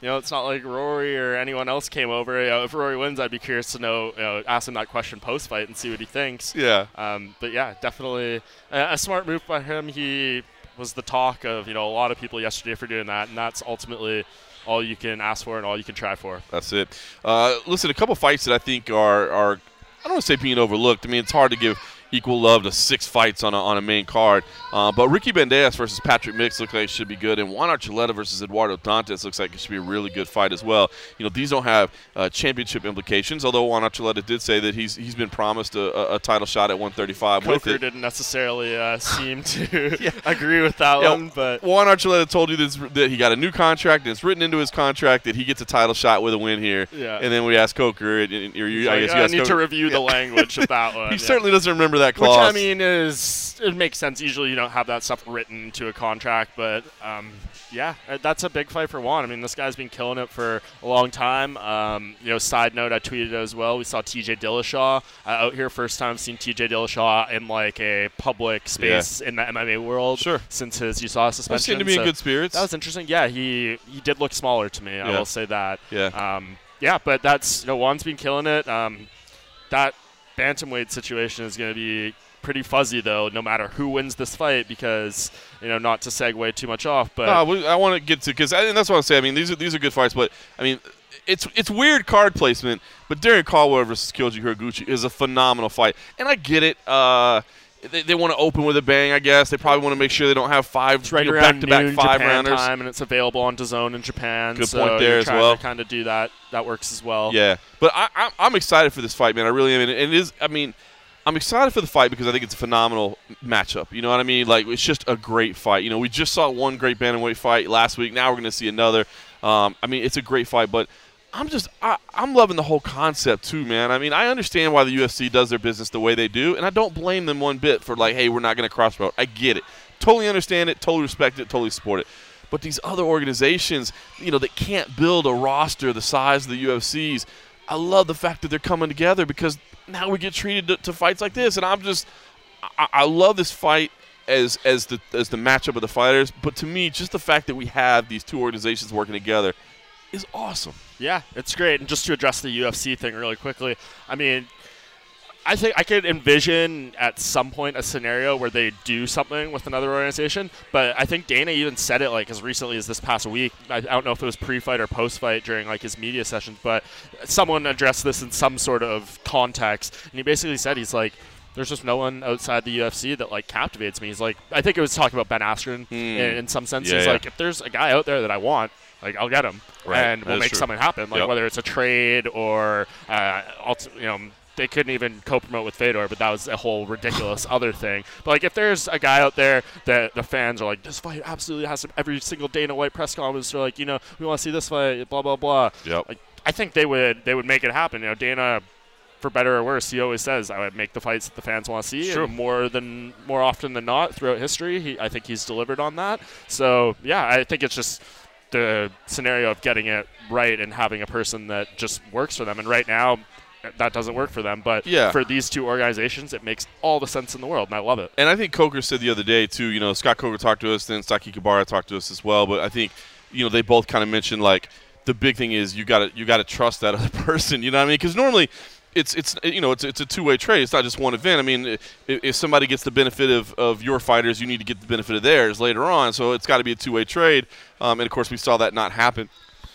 You know, it's not like Rory or anyone else came over. You know, if Rory wins, I'd be curious to know. You know, ask him that question post fight and see what he thinks. Yeah. Um, but yeah, definitely a, a smart move by him. He was the talk of you know a lot of people yesterday for doing that, and that's ultimately all you can ask for and all you can try for. That's it. Uh, listen, a couple fights that I think are are I don't want to say being overlooked. I mean, it's hard to give equal love to six fights on a, on a main card. Uh, but Ricky Bandejas versus Patrick Mix looks like it should be good, and Juan Archuleta versus Eduardo Dantas looks like it should be a really good fight as well. You know, these don't have uh, championship implications, although Juan Archuleta did say that he's he's been promised a, a, a title shot at 135 with Coker didn't necessarily uh, seem to agree with that Yeah, one, but Juan Archuleta told you this, that he got a new contract, and it's written into his contract that he gets a title shot with a win here. Yeah. And then we asked Coker, and, and, or you, I like, guess you I need to Coker- review the language of that one. He yeah. certainly doesn't remember that Which clause. I mean is it makes sense. Usually you don't have that stuff written into a contract, but um, yeah, uh, that's a big fight for Juan. I mean, this guy's been killing it for a long time. Um, you know, side note, I tweeted as well. We saw T.J. Dillashaw uh, out here first time seen T.J. Dillashaw in like a public space in the MMA world Sure. since his USADA He suspension. seemed to be in good spirits. That was interesting. Yeah, he he did look smaller to me. I will say that. Yeah. Um, yeah, but that's you know Juan's been killing it. Um, that bantamweight situation is going to be pretty fuzzy though, no matter who wins this fight, because you know not to segue too much off, but No, I want to get to because that's what I'm saying. I mean, these are these are good fights, but I mean, it's it's weird card placement. But Darrion Caldwell versus Kyoji Horiguchi is a phenomenal fight, and I get it. Uh, they, they want to open with a bang, I guess. They probably want to make sure they don't have five right you know, back-to-back five Japan rounders. time, and it's available on DAZN in Japan. Good so point there as well. To kind of do that, that works as well. Yeah, but I, I'm excited for this fight, man. I really am, and it is. I mean, I'm excited for the fight because I think it's a phenomenal matchup. You know what I mean? Like it's just a great fight. You know, we just saw one great bantamweight fight last week. Now we're going to see another. Um, I mean, it's a great fight, but I'm just I, I'm loving the whole concept too, man. I mean, I understand why the UFC does their business the way they do, and I don't blame them one bit for like, hey, we're not going to cross promote. I get it, totally understand it, totally respect it, totally support it. But these other organizations, you know, that can't build a roster the size of the UFC's, I love the fact that they're coming together because now we get treated to, to fights like this, and I'm just, I, I love this fight as as the as the matchup of the fighters. But to me, just the fact that we have these two organizations working together is awesome. Yeah, it's great. And just to address the UFC thing really quickly, I mean, I think I could envision at some point a scenario where they do something with another organization. But I think Dana even said it like as recently as this past week. I, I don't know if it was pre-fight or post-fight during like his media sessions, but someone addressed this in some sort of context, and he basically said he's like. there's just no one outside the UFC that like captivates me. He's like, I think it was talking about Ben Askren hmm. in, in some sense. Yeah, He's yeah. like, if there's a guy out there that I want, like I'll get him, Right. and we'll make true. something happen. Like Yep. whether it's a trade or, uh, you know. They couldn't even co-promote with Fedor, but that was a whole ridiculous other thing. But like, if there's a guy out there that the fans are like, this fight absolutely has to. Every single Dana White press conference, they're like, you know, we want to see this fight, blah blah blah. Yep. Like, I think they would they would make it happen. You know, Dana, for better or worse, he always says I would make the fights that the fans want to see. And more than more often than not throughout history, he, I think he's delivered on that. So yeah, I think it's just the scenario of getting it right and having a person that just works for them. And right now. That doesn't work for them, but Yeah. for these two organizations, it makes all the sense in the world, and I love it. And I think Coker said the other day too. You know, Scott Coker talked to us, then Sakakibara talked to us as well. But I think, you know, they both kind of mentioned like the big thing is you got to you got to trust that other person. You know what I mean? Because normally. It's, it's you know it's, it's a two way trade. It's not just one event. I mean, if, somebody gets the benefit of, of your fighters, you need to get the benefit of theirs later on. So it's got to be a two way trade. Um, and of course, we saw that not happen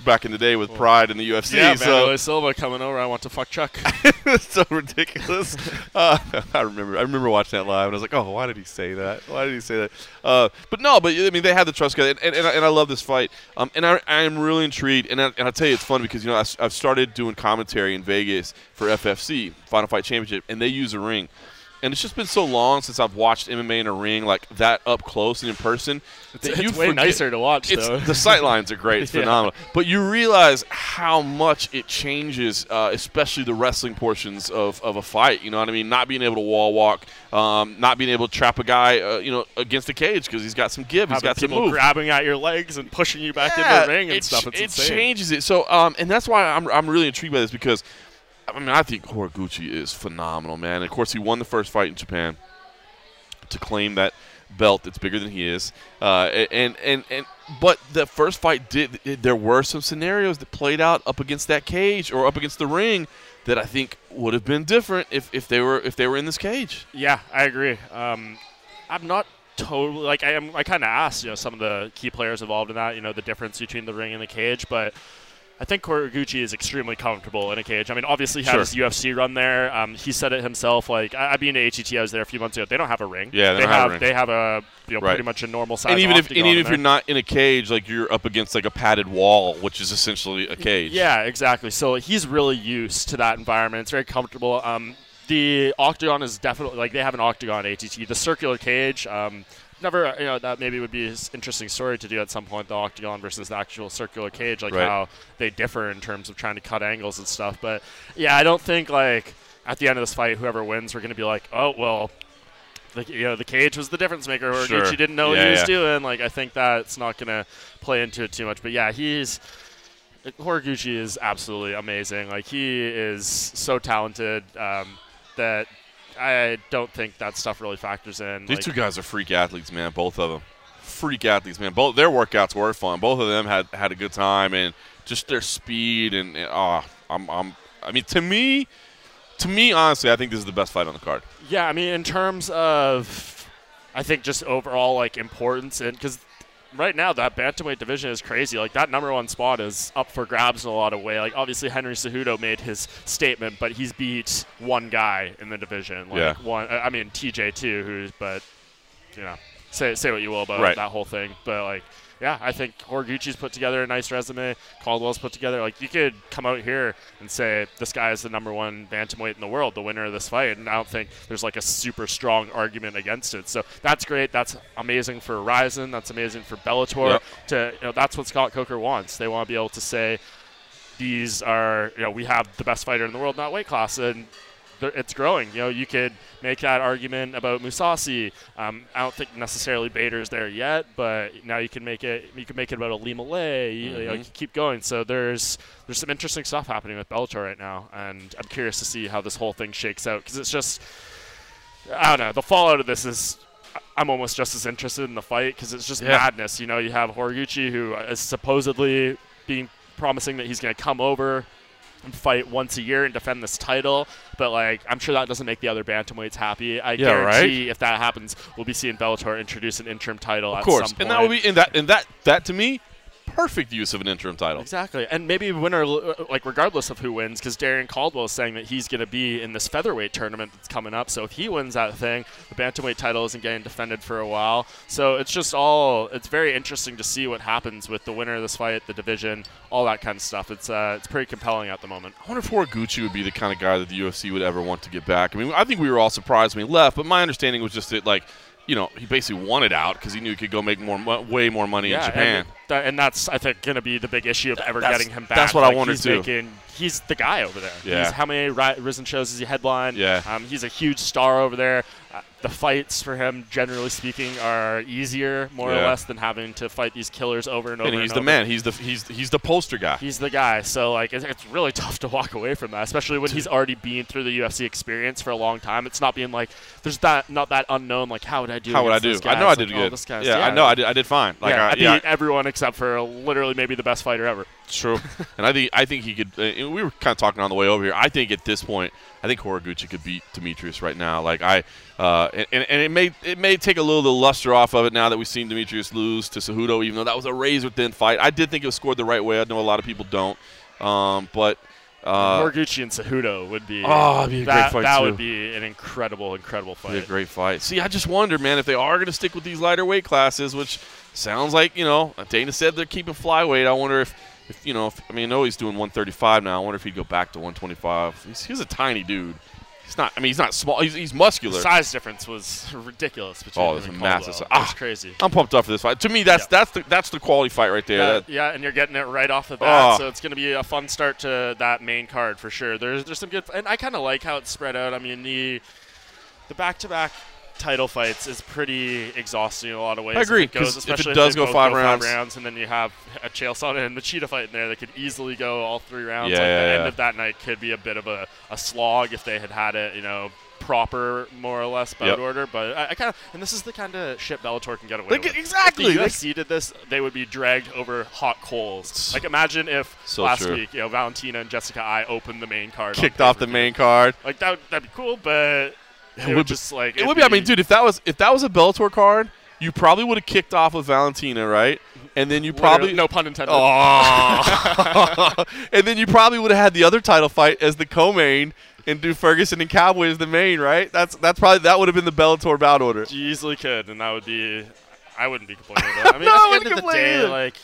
back in the day with Pride and the UFC. Yeah, so Wanderlei Silva coming over. I want to fuck Chuck. it's so ridiculous. Uh, I remember. I remember watching that live, and I was like, "Oh, why did he say that? Why did he say that?" Uh, but no, but I mean, they had the trust, together, and, and, and, I, and I love this fight. Um, and I, I am really intrigued, and I, and I'll tell you, it's fun because you know I, have started doing commentary in Vegas for FFC Final Fight Championship, and they use a ring. And it's just been so long since I've watched MMA in a ring like that up close and in person. It's, that it's way forget- nicer to watch, it's, though. the sight lines are great. It's Yeah. phenomenal. But you realize how much it changes, uh, especially the wrestling portions of, of a fight. You know what I mean? Not being able to wall walk, um, not being able to trap a guy, uh, you know, against the cage because he's got some give, He's got some move. grabbing at your legs and pushing you back Yeah, in the ring and it stuff. It's it insane. changes it. So, um, and that's why I'm, I'm really intrigued by this because, I mean, I think Horiguchi is phenomenal, man. And of course, he won the first fight in Japan to claim that belt that's bigger than he is. Uh, and, and, and, but the first fight did, there were some scenarios that played out up against that cage or up against the ring that I think would have been different if, if they were if they were in this cage. Yeah, I agree. Um, I'm not totally like I am. I kind of asked, you know, some of the key players involved in that, you know, the difference between the ring and the cage, but. I think Horiguchi is extremely comfortable in a cage. I mean, obviously he had Sure. his UFC run there. Um, he said it himself. Like I, I being to ATT, I was there a few months ago. They don't have a ring. Yeah, they they don't have a have ring. they have a you know Right. pretty much a normal size. And even if and even if you're not in a cage, like you're up against like a padded wall, which is essentially a cage. Yeah, exactly. So he's really used to that environment. It's very comfortable. Um, the octagon is definitely like they have an octagon ATT. The circular cage. Um, never, you know, that maybe would be an interesting story to do at some point. The octagon versus the actual circular cage, like Right. how they differ in terms of trying to cut angles and stuff. But yeah, I don't think like at the end of this fight, whoever wins, we're going to be like, oh well. The, you know the cage was the difference maker, or Sure. Gucci didn't know what Yeah, he was yeah. doing. Like I think that's not gonna play into it too much. But yeah, he's Horiguchi is absolutely amazing. Like he is so talented um, that I don't think that stuff really factors in. These Like, two guys are freak athletes, man. Both of them, freak athletes, man. Both their workouts were fun. Both of them had had a good time, and just their speed and, and ah, I'm, I'm, I mean, to me, to me, honestly, I think this is the best fight on the card. Yeah, I mean, in terms of, I think just overall like importance, and because right now that bantamweight division is crazy. Like that number one spot is up for grabs in a lot of way. Like obviously Henry Cejudo made his statement, but he's beat one guy in the division. Like Yeah. one, I mean TJ too, who's but you know say say what you will about Right. that whole thing, but like. Yeah, I think Horiguchi's put together a nice resume. Caldwell's put together. Like you could come out here and say this guy is the number one bantamweight in the world, the winner of this fight, and I don't think there's like a super strong argument against it. So that's great. That's amazing for Rizin. That's amazing for Bellator. Yep. To you know, that's what Scott Coker wants. They want to be able to say these are you know we have the best fighter in the world in that weight class and it's growing. You know, you could make that argument about Mousasi. Um, I don't think necessarily Bader's there yet, but now you can make it. You can make it about a Malay. You, you know, you can keep going. So there's there's some interesting stuff happening with Bellator right now, and I'm curious to see how this whole thing shakes out because it's just I don't know. The fallout of this is. I'm almost just as interested in the fight because it's just Yeah. madness. You know, you have Horiguchi who is supposedly being promising that he's going to come over fight once a year and defend this title. But like, I'm sure that doesn't make the other bantamweights happy. I Yeah, right? guarantee if that happens, we'll be seeing Bellator introduce an interim title Of at course, some and that will be and that and that that to me perfect use of an interim title. Exactly, and maybe winner uh, like regardless of who wins, because Darrion Caldwell is saying that he's going to be in this featherweight tournament that's coming up. So if he wins that thing, the bantamweight title isn't getting defended for a while. So it's just all it's very interesting to see what happens with the winner of this fight, the division, all that kind of stuff. It's uh, it's pretty compelling at the moment. I wonder if Horiguchi would be the kind of guy that the UFC would ever want to get back. I mean, I think we were all surprised when he left, but my understanding was just that like you know, he basically wanted out because he knew he could go make more, way more money yeah, in Japan. And, that, and that's I think going to be the big issue of ever That's- getting him back. that's what I wanted he's too. Making, he's the guy over there. Yeah. He's, how many Rizin shows has he headlined? Yeah. Um, he's a huge star over there. The fights for him, generally speaking, are easier more or less than having to fight these killers over and over. and he's and the over. man. He's the he's he's the poster guy. He's the guy. So like, it's, it's really tough to walk away from that, especially when he's already been through the UFC experience for a long time. It's not being like there's that not that unknown. Like, how would I do? How would I do? I know I did like, oh, good. this guy's- yeah, I know I did. I did fine. Like, yeah, I, I yeah, beat everyone except for literally maybe the best fighter ever. True. and I think I think he could. Uh, we were kind of talking on the way over here. I think at this point, I think Horiguchi could beat Demetrius right now. Like I, uh, and, and and it may it may take a little of the luster off of it now that we've seen Demetrius lose to Cejudo, even though that was a razor thin fight. I did think it was scored the right way. I know a lot of people don't, um, but. Uh, Horiguchi and Cejudo would be. Oh, it'd be a great that, fight, That too. would be an incredible, incredible Be a great fight. See, I just wonder, man, if they are going to stick with these lighter weight classes, which sounds like you know, Dana said they're keeping flyweight. I wonder if, if you know, if, I mean, I know he's doing 135 now. I wonder if he'd go back to 125. He's, he's a tiny dude. He's not. I mean, he's not small. He's, he's The muscular. size difference was ridiculous between Oh, it's and massive. Size. Ah. Crazy. I'm pumped up for this fight. To me, that's Yeah. that's the that's the quality fight right there. Yeah, That- yeah, and you're getting it right off the bat, Oh. so it's going to be a fun start to that main card for sure. There's there's some good, and I kind of like how it's spread out. I mean, the the back-to-back title fights is pretty exhausting in a lot of ways. I agree, if it, goes, if it does they go five five rounds. rounds, and then you have a Chael Sonnen and Machida fight in there that could easily go all three rounds. Yeah, like yeah, the yeah. end of that night could be a bit of a, a slog if they had had it, you know. Proper, more or less, bout Yep. order, but I, I kind of, and this is the kind of shit Bellator can get away Like, with. exactly, If the like- UFC did this, they would be dragged over hot coals. Like imagine if So last true. week, you know, Valentina and Jessica Eye opened the main card, kicked off the main card. Like that, would- that'd be cool, but it, would be- just like It would be. I mean, dude, if that was if that was a Bellator card, you probably would have kicked off with Valentina, right? And then you probably no pun intended. Oh. and then you probably would have had the other title fight as the co-main and do Ferguson and Cowboy as the main, right? That's that's probably that would have been the Bellator bout order. You easily could, and that would be. I wouldn't be complaining about. it. I mean, No, at the end of the complain day, like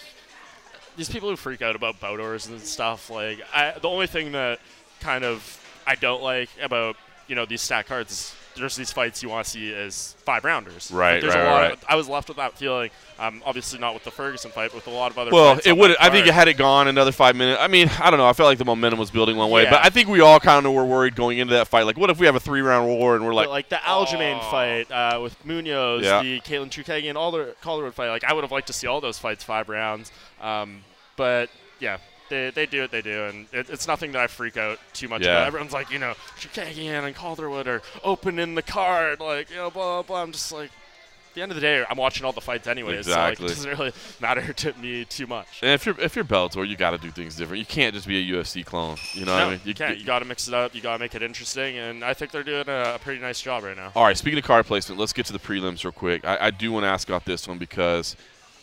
these people who freak out about bout orders and stuff. Like, I, the only thing that kind of I don't like about you know these stat cards is there's these fights you want to see as five rounders. Right, Like, there's right, a lot right. Of, I was left with that feeling. Um, obviously not with the Ferguson fight, but with a lot of other. Well, fights it would. I think card. had it gone another five minutes. I mean, I don't know. I felt like the momentum was building one way, Yeah. but I think we all kind of were worried going into that fight. Like, what if we have a three-round war and we're like, But, like the Aljamain fight uh, with Munhoz, Yeah. the Katlyn Chookagian, all the Calderwood fight. Like I would have liked to see all those fights five rounds. Um, but yeah, they, they do what they do, and it, it's nothing that I freak out too much Yeah. about. Everyone's like, you know, Chookagian and Calderwood are opening the card, like you know, blah blah blah. I'm just like. At the end of the day, I'm watching all the fights anyways, Exactly. so like, it doesn't really matter to me too much. and if you're if you're Bellator, you got to do things different. You can't just be a UFC clone. You know what I mean? you can't. You got to mix it up. You got to make it interesting, and I think they're doing a, a pretty nice job right now. All right, speaking of card placement, let's get to the prelims real quick. I, I do want to ask about this one because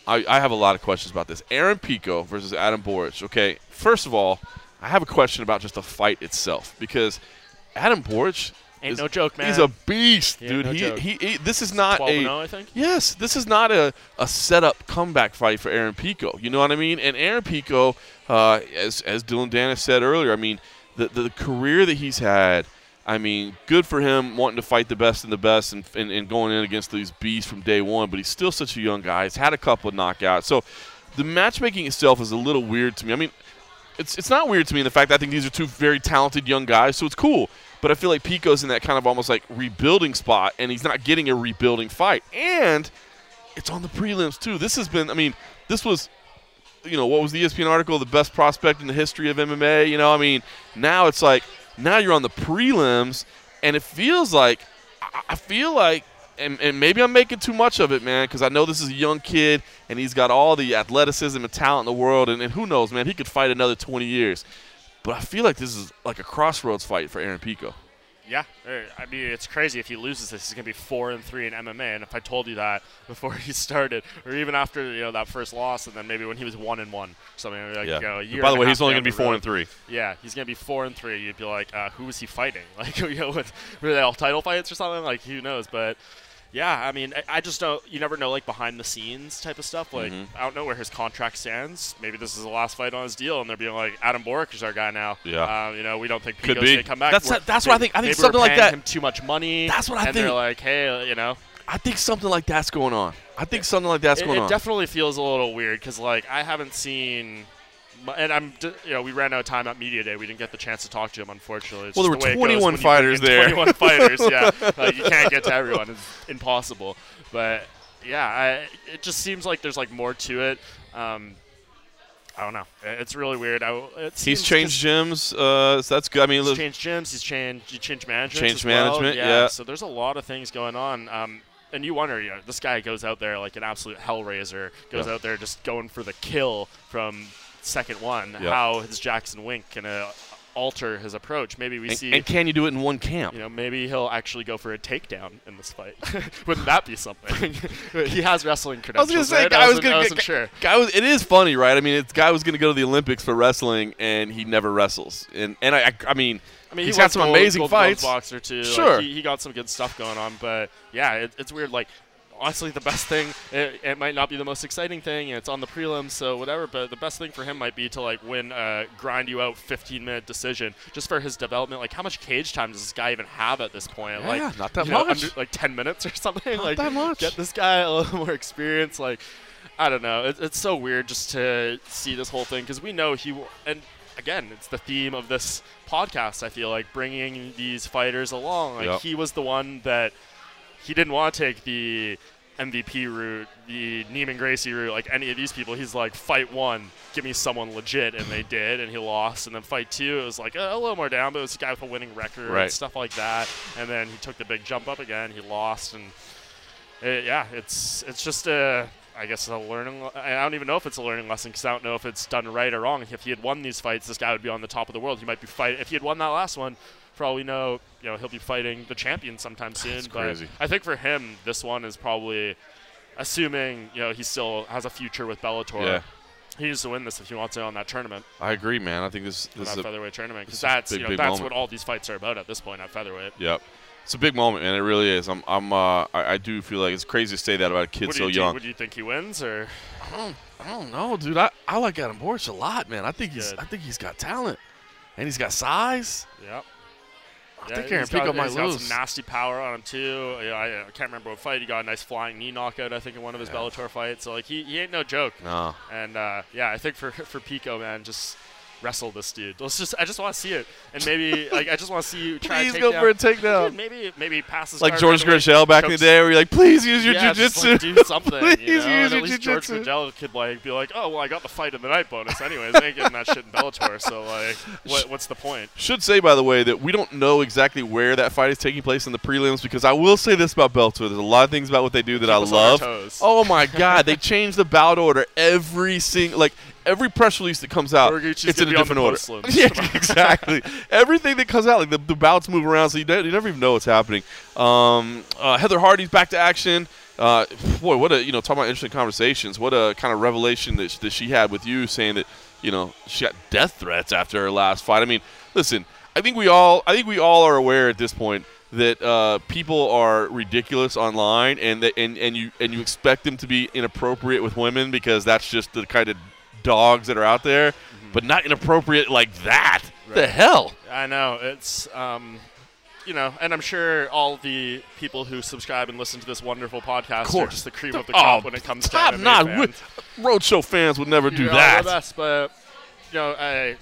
I, I have a lot of questions about this. Aaron Pico versus Adam Borics. Okay, first of all, I have a question about just the fight itself because Adam Borics Ain't is- no joke, man. He's a beast, He dude. no he, he he This is not 12 a 0, I think. Yes, this is not a, a setup comeback fight for Aaron Pico. You know what I mean? And Aaron Pico, uh, as as Dillon Danis said earlier, I mean the the career that he's had. I mean, good for him wanting to fight the best and the best and, and, and going in against these beasts from day one. But he's still such a young guy. He's had a couple of knockouts, so the matchmaking itself is a little weird to me. I mean, it's it's not weird to me in the fact that I think these are two very talented young guys, so it's cool. But I feel like Pico's in that kind of almost like rebuilding spot, and he's not getting a rebuilding fight. And it's on the prelims too. This has been, I mean, this was, you know, what was the ESPN article? The best prospect in the history of MMA. You know, I mean, now it's like now you're on the prelims, and it feels like I- feel like. And, and maybe I'm making too much of it, man, because I know this is a young kid and he's got all the athleticism and talent in the world. And, and who knows, man, he could fight another 20 years. But I feel like this is like a crossroads fight for Aaron Pico. Yeah, er, I mean it's crazy. If he loses this, he's gonna be four and three in MMA. And if I told you that before he started, or even after you know that first loss, and then maybe when he was one and one, or something like Yeah. you know, a year By the way, he's only going to be four road. and three. Yeah, he's gonna be four and three. You'd be like, uh, who is he fighting? Like, you know, with were they all title fights or something? Like, who knows? But yeah, I mean, I, I just don't. You never know, like behind the scenes type of stuff. Like, Mm-hmm. I don't know where his contract stands. Maybe this is the last fight on his deal, and they're being like, Adam Borics is our guy now. Yeah. uh, you know, we don't think Pico's gonna come back. That's- that's what I think- I think something like that- Him too much money. That's what I and think. they're like, hey, you know, I think something like that's going on. I think something like that's it, going it on. It definitely feels a little weird because like I haven't seen. And I'm, you know, we ran out of time at media day. We didn't get the chance to talk to him, unfortunately. It's Well, there were goes 21 fighters there. 21 fighters, yeah. Like, you can't get to everyone. It's impossible. But yeah, I, it just seems like there's like more to it. Um, I don't know. It's really weird. I, it He's changed gyms, uh, so that's good. I mean, He's changed gyms. He's changed. He changed management. Changed well. management, Yeah, yeah. So there's a lot of things going on. Um, and you wonder, you know, this guy goes out there like an absolute hellraiser. Goes Yeah. out there just going for the kill from second one. Yeah. How is Jackson Wink gonna alter his approach? Maybe we and, see. and can you do it in one camp? you know, maybe he'll actually go for a takedown in this fight. Wouldn't that be something? he has wrestling credentials. I was credentials. gonna say, guy I was I get- wasn't sure. Guy was, it is funny, right? I mean, it's guy was going to go to the Olympics for wrestling, and he never wrestles. And and I, I, I mean, I mean, he's he got some gold- amazing Gloves fights. boxer too. Like, Sure. he, he got some good stuff going on, but yeah, it, it's weird. Like, honestly, the best thing it, it might not be the most exciting thing. and It's on the prelims, so whatever. But the best thing for him might be to like win a grind you out 15 minute decision just for his development. Like, how much cage time does this guy even have at this point? Yeah, like, not that you know, much. under- like 10 minutes or something. Not like, that much. get this guy a little more experience. Like, I don't know. It, it's so weird just to see this whole thing because we know he w- and again, it's the theme of this podcast. I feel like bringing these fighters along. Like Yep. he was the one that he didn't want to take the MVP route, the Neiman Gracie route, like any of these people. He's like, fight one, give me someone legit, and they did, and he lost. And then fight two, it was like a, a little more down, but it was a guy with a winning record Right. and stuff like that. And then he took the big jump up again. He lost, and it, yeah, it's it's just a I guess a learning. I don't even know if it's a learning lesson because I don't know if it's done right or wrong. If he had won these fights, this guy would be on the top of the world. He might be fighting. If he had won that last one, for all we know, you know he'll be fighting the champion sometime soon. That's but crazy. I think for him, this one is probably, assuming you know he still has a future with Bellator. Yeah. He needs to win this if he wants to on that tournament, I agree, man. I think this this is a, featherweight tournament, because this is a that's big, you know that's moment. what all these fights are about at this point at featherweight. yep. It's a big moment, man. It really is. I'm, I'm, uh, I, I do feel like it's crazy to say that about a kid What do so you young. Think, would you think he wins or? I don't, I don't know, dude. I, I like Adam Borics a lot, man. I think he's, Good. I think he's got talent, and he's got size. Yep. I Yeah, think Aaron he's got- Pico might lose. some nasty power on him too. Yeah, I, I can't remember what fight he got a nice flying knee knockout. I think in one of his Yeah. Bellator fights. So like he, he ain't no joke. No. And uh, yeah, I think for for Pico, man, just wrestle this dude. Let's just I just want to see it, and maybe like I just want to see you try Please to go take for a takedown. Dude, maybe maybe pass his Like George right away, Gurgel back in the day, where you're like, please use your yeah, just, jujitsu. like, do something. Please you know? use And your at least George jujitsu. Gurgel could like be like, oh well, I got the fight in the night bonus anyways. I ain't getting that shit in Bellator, so like, what, what's the point? Should say, by the way, that we don't know exactly where that fight is taking place in the prelims because I will say this about Bellator. There's a lot of things about what they do that I Keep us on our love. Oh my God, they change the bout order every single like every press release that comes out. It's in a be on the different order. Yeah, exactly. Everything that comes out, like the, the bouts move around, so you, you never even know what's happening. Um, uh, Heather Hardy's back to action. Uh, boy, what a you know talking about interesting conversations. What a kind of revelation that, sh- that she had with you, saying that you know she got death threats after her last fight. I mean, listen, I think we all I think we all are aware at this point that uh, people are ridiculous online, and that and, and you and you expect them to be inappropriate with women because that's just the kind of dogs that are out there, but not inappropriate like that. The hell? I know it's um, you know, and I'm sure all the people who subscribe and listen to this wonderful podcast are just the cream of the Oh, crop when it comes to top fans. Roadshow fans would never do You're all that. the best, but you know, I,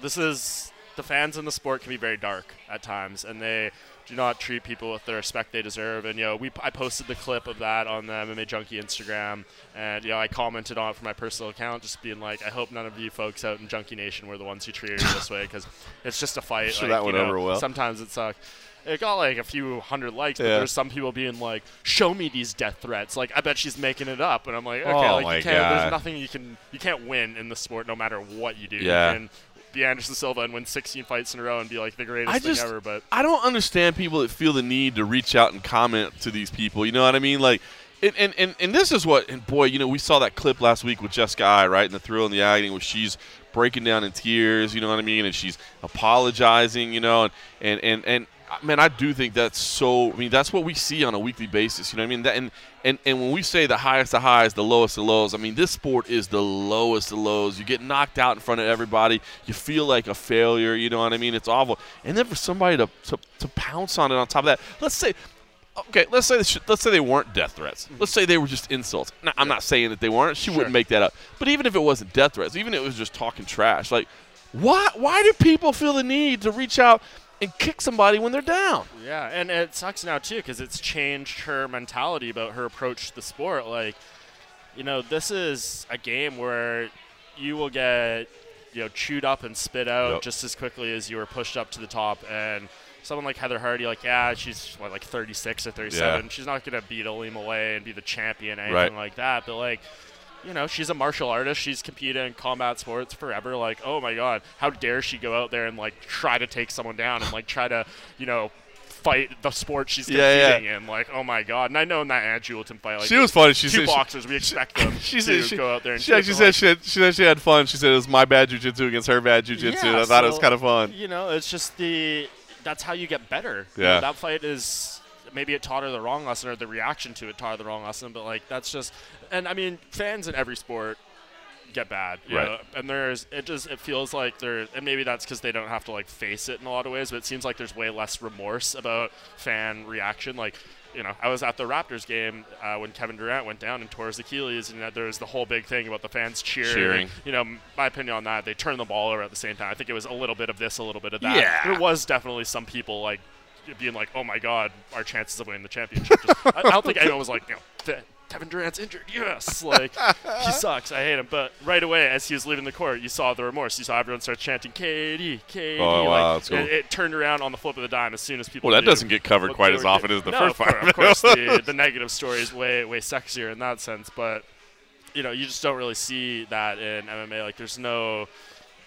this is the fans in the sport can be very dark at times, and they do not treat people with the respect they deserve. And you know, we I posted the clip of that on the MMA Junkie Instagram, and you know, I commented on it from my personal account, just being like, I hope none of you folks out in Junkie Nation were the ones who treated her this way, because it's just a fight. Sure like, that went you know, over well. Sometimes it sucks. It got like a few hundred likes, but Yeah. there's some people being like, "Show me these death threats." Like, I bet she's making it up, and I'm like, okay, Oh like you can't. God. There's nothing you can. You can't win in the sport, no matter what you do. Yeah. You can be Anderson Silva and win 16 fights in a row and be like the greatest I thing just ever. But I don't understand people that feel the need to reach out and comment to these people. You know what I mean? Like, and and, and, and this is what and boy, you know, we saw that clip last week with Jessica Eye, right? And the thrill and the agony where she's breaking down in tears. You know what I mean? And she's apologizing. You know, and and and. and Man, I do think that's so. I mean, that's what we see on a weekly basis. You know what I mean? That, and and and when we say the highest of highs, the lowest of lows, I mean this sport is the lowest of lows. You get knocked out in front of everybody. You feel like a failure. You know what I mean? It's awful. And then for somebody to to, to pounce on it on top of that, let's say. Okay, let's say sh- let's say they weren't death threats. Mm-hmm. Let's say they were just insults. Now, I'm not saying that they weren't. She wouldn't make that up. But even if it wasn't death threats, even if it was just talking trash, like why why do people feel the need to reach out and kick somebody when they're down? Yeah, and it sucks now too because it's changed her mentality about her approach to the sport. Like, you know, this is a game where you will get you know chewed up and spit out Yep. just as quickly as you were pushed up to the top. And someone like Heather Hardy, like yeah, she's what like 36 or 37. Yeah. She's not gonna beat Ilima-Lei and be the champion, or anything Right. like that. But like. You know, she's a martial artist. She's competed in combat sports forever. Like, oh my God, how dare she go out there and like try to take someone down and like try to, you know, fight the sport she's Yeah, yeah. competing in. Like, oh my God. And I know in that Ana Julaton fight, like, She was funny. She two said she- boxers, we expect them she to she, go out there and she actually said she had, she said she had fun. She said it was my bad jujitsu against her bad jujitsu. Yeah, I thought it was kind of fun. You know, it's just the that's how you get better. You Yeah. know, that fight is maybe it taught her the wrong lesson or the reaction to it taught her the wrong lesson, but like that's just and I mean fans in every sport get bad, you Right. know, and there's it just it feels like there and maybe that's because they don't have to like face it in a lot of ways, but it seems like there's way less remorse about fan reaction. Like you know, I was at the Raptors game uh, when Kevin Durant went down and tore his Achilles, and uh, there was the whole big thing about the fans cheering. Cheering. You know, my opinion on that, they turned the ball over at the same time. I think it was a little bit of this, a little bit of that. Yeah. There was definitely some people like being like, "Oh my God, our chances of winning the championship." Just, I, I don't think anyone was like, "You know, "Th- Kevin Durant's injured. Yes, like he sucks. I hate him." But right away, as he was leaving the court, you saw the remorse. You saw everyone start chanting "KD, KD." Oh, like, wow, that's cool. it, it turned around on the flip of the dime as soon as people. Well, that knew doesn't get covered what quite they as were often doing. as the No, first of cour- Of course, the, the negative story is way way sexier in that sense, but you know, you just don't really see that in MMA. Like, there's no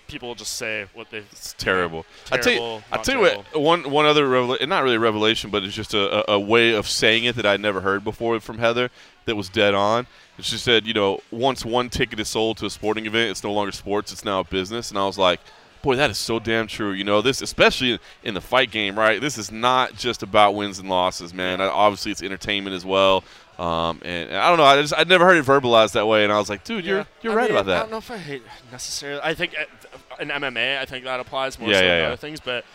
people just say what they. It's terrible. I tell you, I tell you what. One one other revela- not really a revelation, but it's just a, a, way of saying it that I'd never heard before from Heather. That was dead on. And she said, you know, once one ticket is sold to a sporting event, it's no longer sports; it's now a business. And I was like. Boy, that is so damn true. You know, this, especially in the fight game, right? This is not just about wins and losses, man. I- Obviously, it's entertainment as well. Um, and, and I don't know. I just I'd never heard it verbalized that way, and I was like, dude, you're Yeah. you're I right mean, about that. I don't know if I hate necessarily. I think uh, in MMA, I think that applies more Yeah, so yeah, than other things, but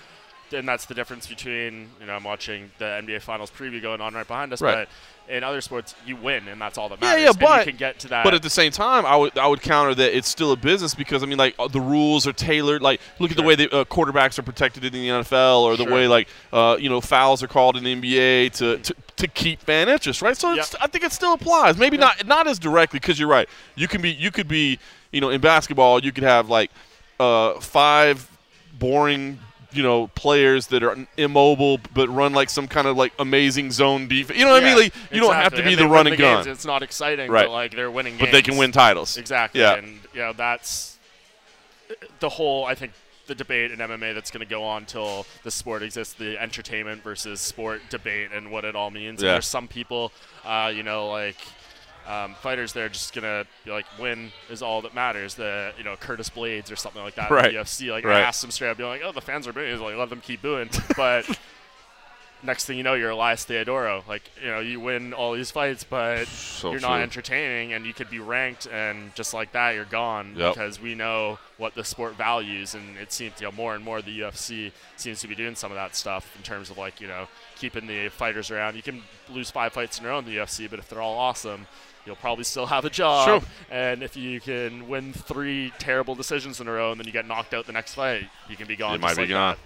then that's the difference between you know I'm watching the NBA Finals preview going on right behind us, Right. but in other sports you win and that's all that Yeah, matters. yeah, And but- you can get to that. But at the same time, I would I would counter that it's still a business because I mean, like uh, the rules are tailored. Like, look at the way the uh, quarterbacks are protected in the NFL, or the Sure. way like uh, you know fouls are called in the NBA to, to, to keep fan interest, right? So it's, I think it still applies. Maybe not not as directly because you're right. You can be you could be you know in basketball you could have like uh, five boring. You know, players that are immobile but run like some kind of like amazing zone defense. You know what I mean? Like you don't have to be And the they run and the games. gun, It's not exciting, Right. but like they're winning but they can win titles. Exactly. Yeah. And you know, that's the whole I think the debate in MMA that's going to go on till the sport exists, the entertainment versus sport debate and what it all means. And there's some people, uh, you know, like um, fighters they're just gonna be like win is all that matters. The you know Curtis Blaydes or something like that Right. in the UFC. Like Right. I asked straight up, be like, oh the fans are booing, He's like let them keep booing, but. Next thing you know, you're Elias Theodorou. Like, you know, you win all these fights, but So you're true. not entertaining, and you could be ranked, and just like that, you're gone Yep. because we know what the sport values, and it seems you know more and more the UFC seems to be doing some of that stuff in terms of like you know keeping the fighters around. You can lose five fights in a row in the UFC, but if they're all awesome. You'll probably still have a job, Sure. and if you can win three terrible decisions in a row, and then you get knocked out the next fight, you can be gone. It might be like gone. that.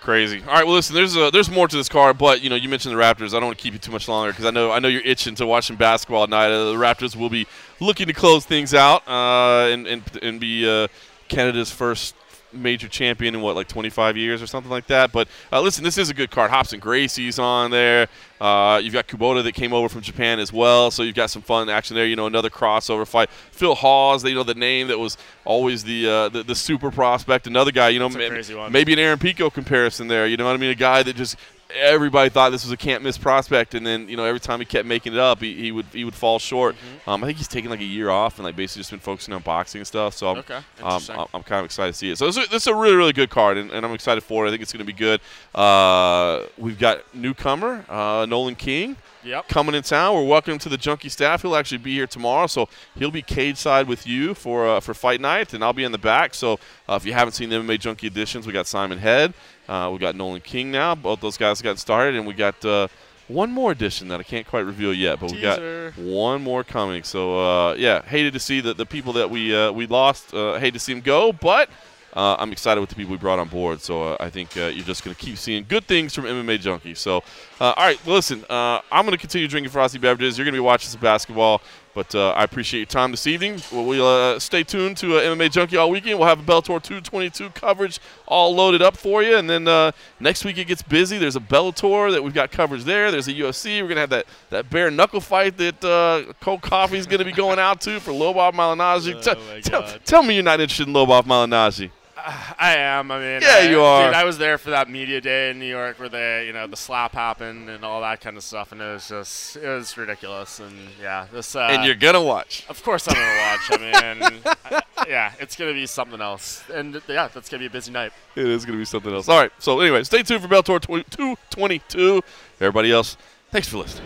Crazy. All right. Well, listen. There's a, there's more to this card, but you know, you mentioned the Raptors. I don't want to keep you too much longer because I know I know you're itching to watch some basketball at night. Uh, the Raptors will be looking to close things out uh, and, and and be uh, Canada's first major champion in what like 25 years or something like that. But uh, listen, this is a good card. Robson Gracie's on there. Uh, you've got Kubota that came over from Japan as well, so you've got some fun action there. You know, another crossover fight. Phil Hawes, you know, the name that was always the uh, the, the, super prospect. Another guy, you know, maybe an Aaron Pico comparison there. You know what I mean? A guy that just everybody thought this was a can't miss prospect, and then you know every time he kept making it up, he, he would he would fall short. Mm-hmm. Um, I think he's taking like a year off and like basically just been focusing on boxing and stuff. So I'm, okay. um, I'm kind of excited to see it. So this is, this is, a really really good card, and, and I'm excited for it. I think it's going to be good. Uh, we've got newcomer uh, Nolan King. Yep. Coming in town, we're welcoming to the Junkie staff. He'll actually be here tomorrow, so he'll be cage side with you for uh, for fight night, and I'll be in the back. So uh, if you haven't seen the MMA Junkie editions, we got Simon Head, uh, we got Nolan King now. Both those guys got started, and we got uh, one more edition that I can't quite reveal yet, but we got one more coming. So uh, yeah, hated to see the, the people that we uh, we lost. Uh, hate to see them go, but uh, I'm excited with the people we brought on board. So uh, I think uh, you're just going to keep seeing good things from MMA Junkie. So, uh, all right, listen, uh, I'm going to continue drinking frosty beverages. You're going to be watching some basketball, but uh, I appreciate your time this evening. We'll, we'll stay tuned to MMA Junkie all weekend. We'll have a Bellator 222 coverage all loaded up for you. And then next week it gets busy. There's a Bellator that we've got coverage there. There's a UFC. We're going to have that, that bare knuckle fight that uh, Cold Coffee is going to be going out to for Lobov Malignaggi. Oh tell, tell me you're not interested in Lobov Malignaggi. I am. I mean, yeah, I, you are. Dude, I was there for that media day in New York where the you know the slap happened and all that kind of stuff, and it was just it was ridiculous. And yeah, this. Uh, and you're gonna watch. Of course, I'm gonna watch. I mean, I, yeah, it's gonna be something else, and yeah, that's gonna be a busy night. It is gonna be something else. All right. So anyway, stay tuned for Bellator 222. Everybody else, thanks for listening.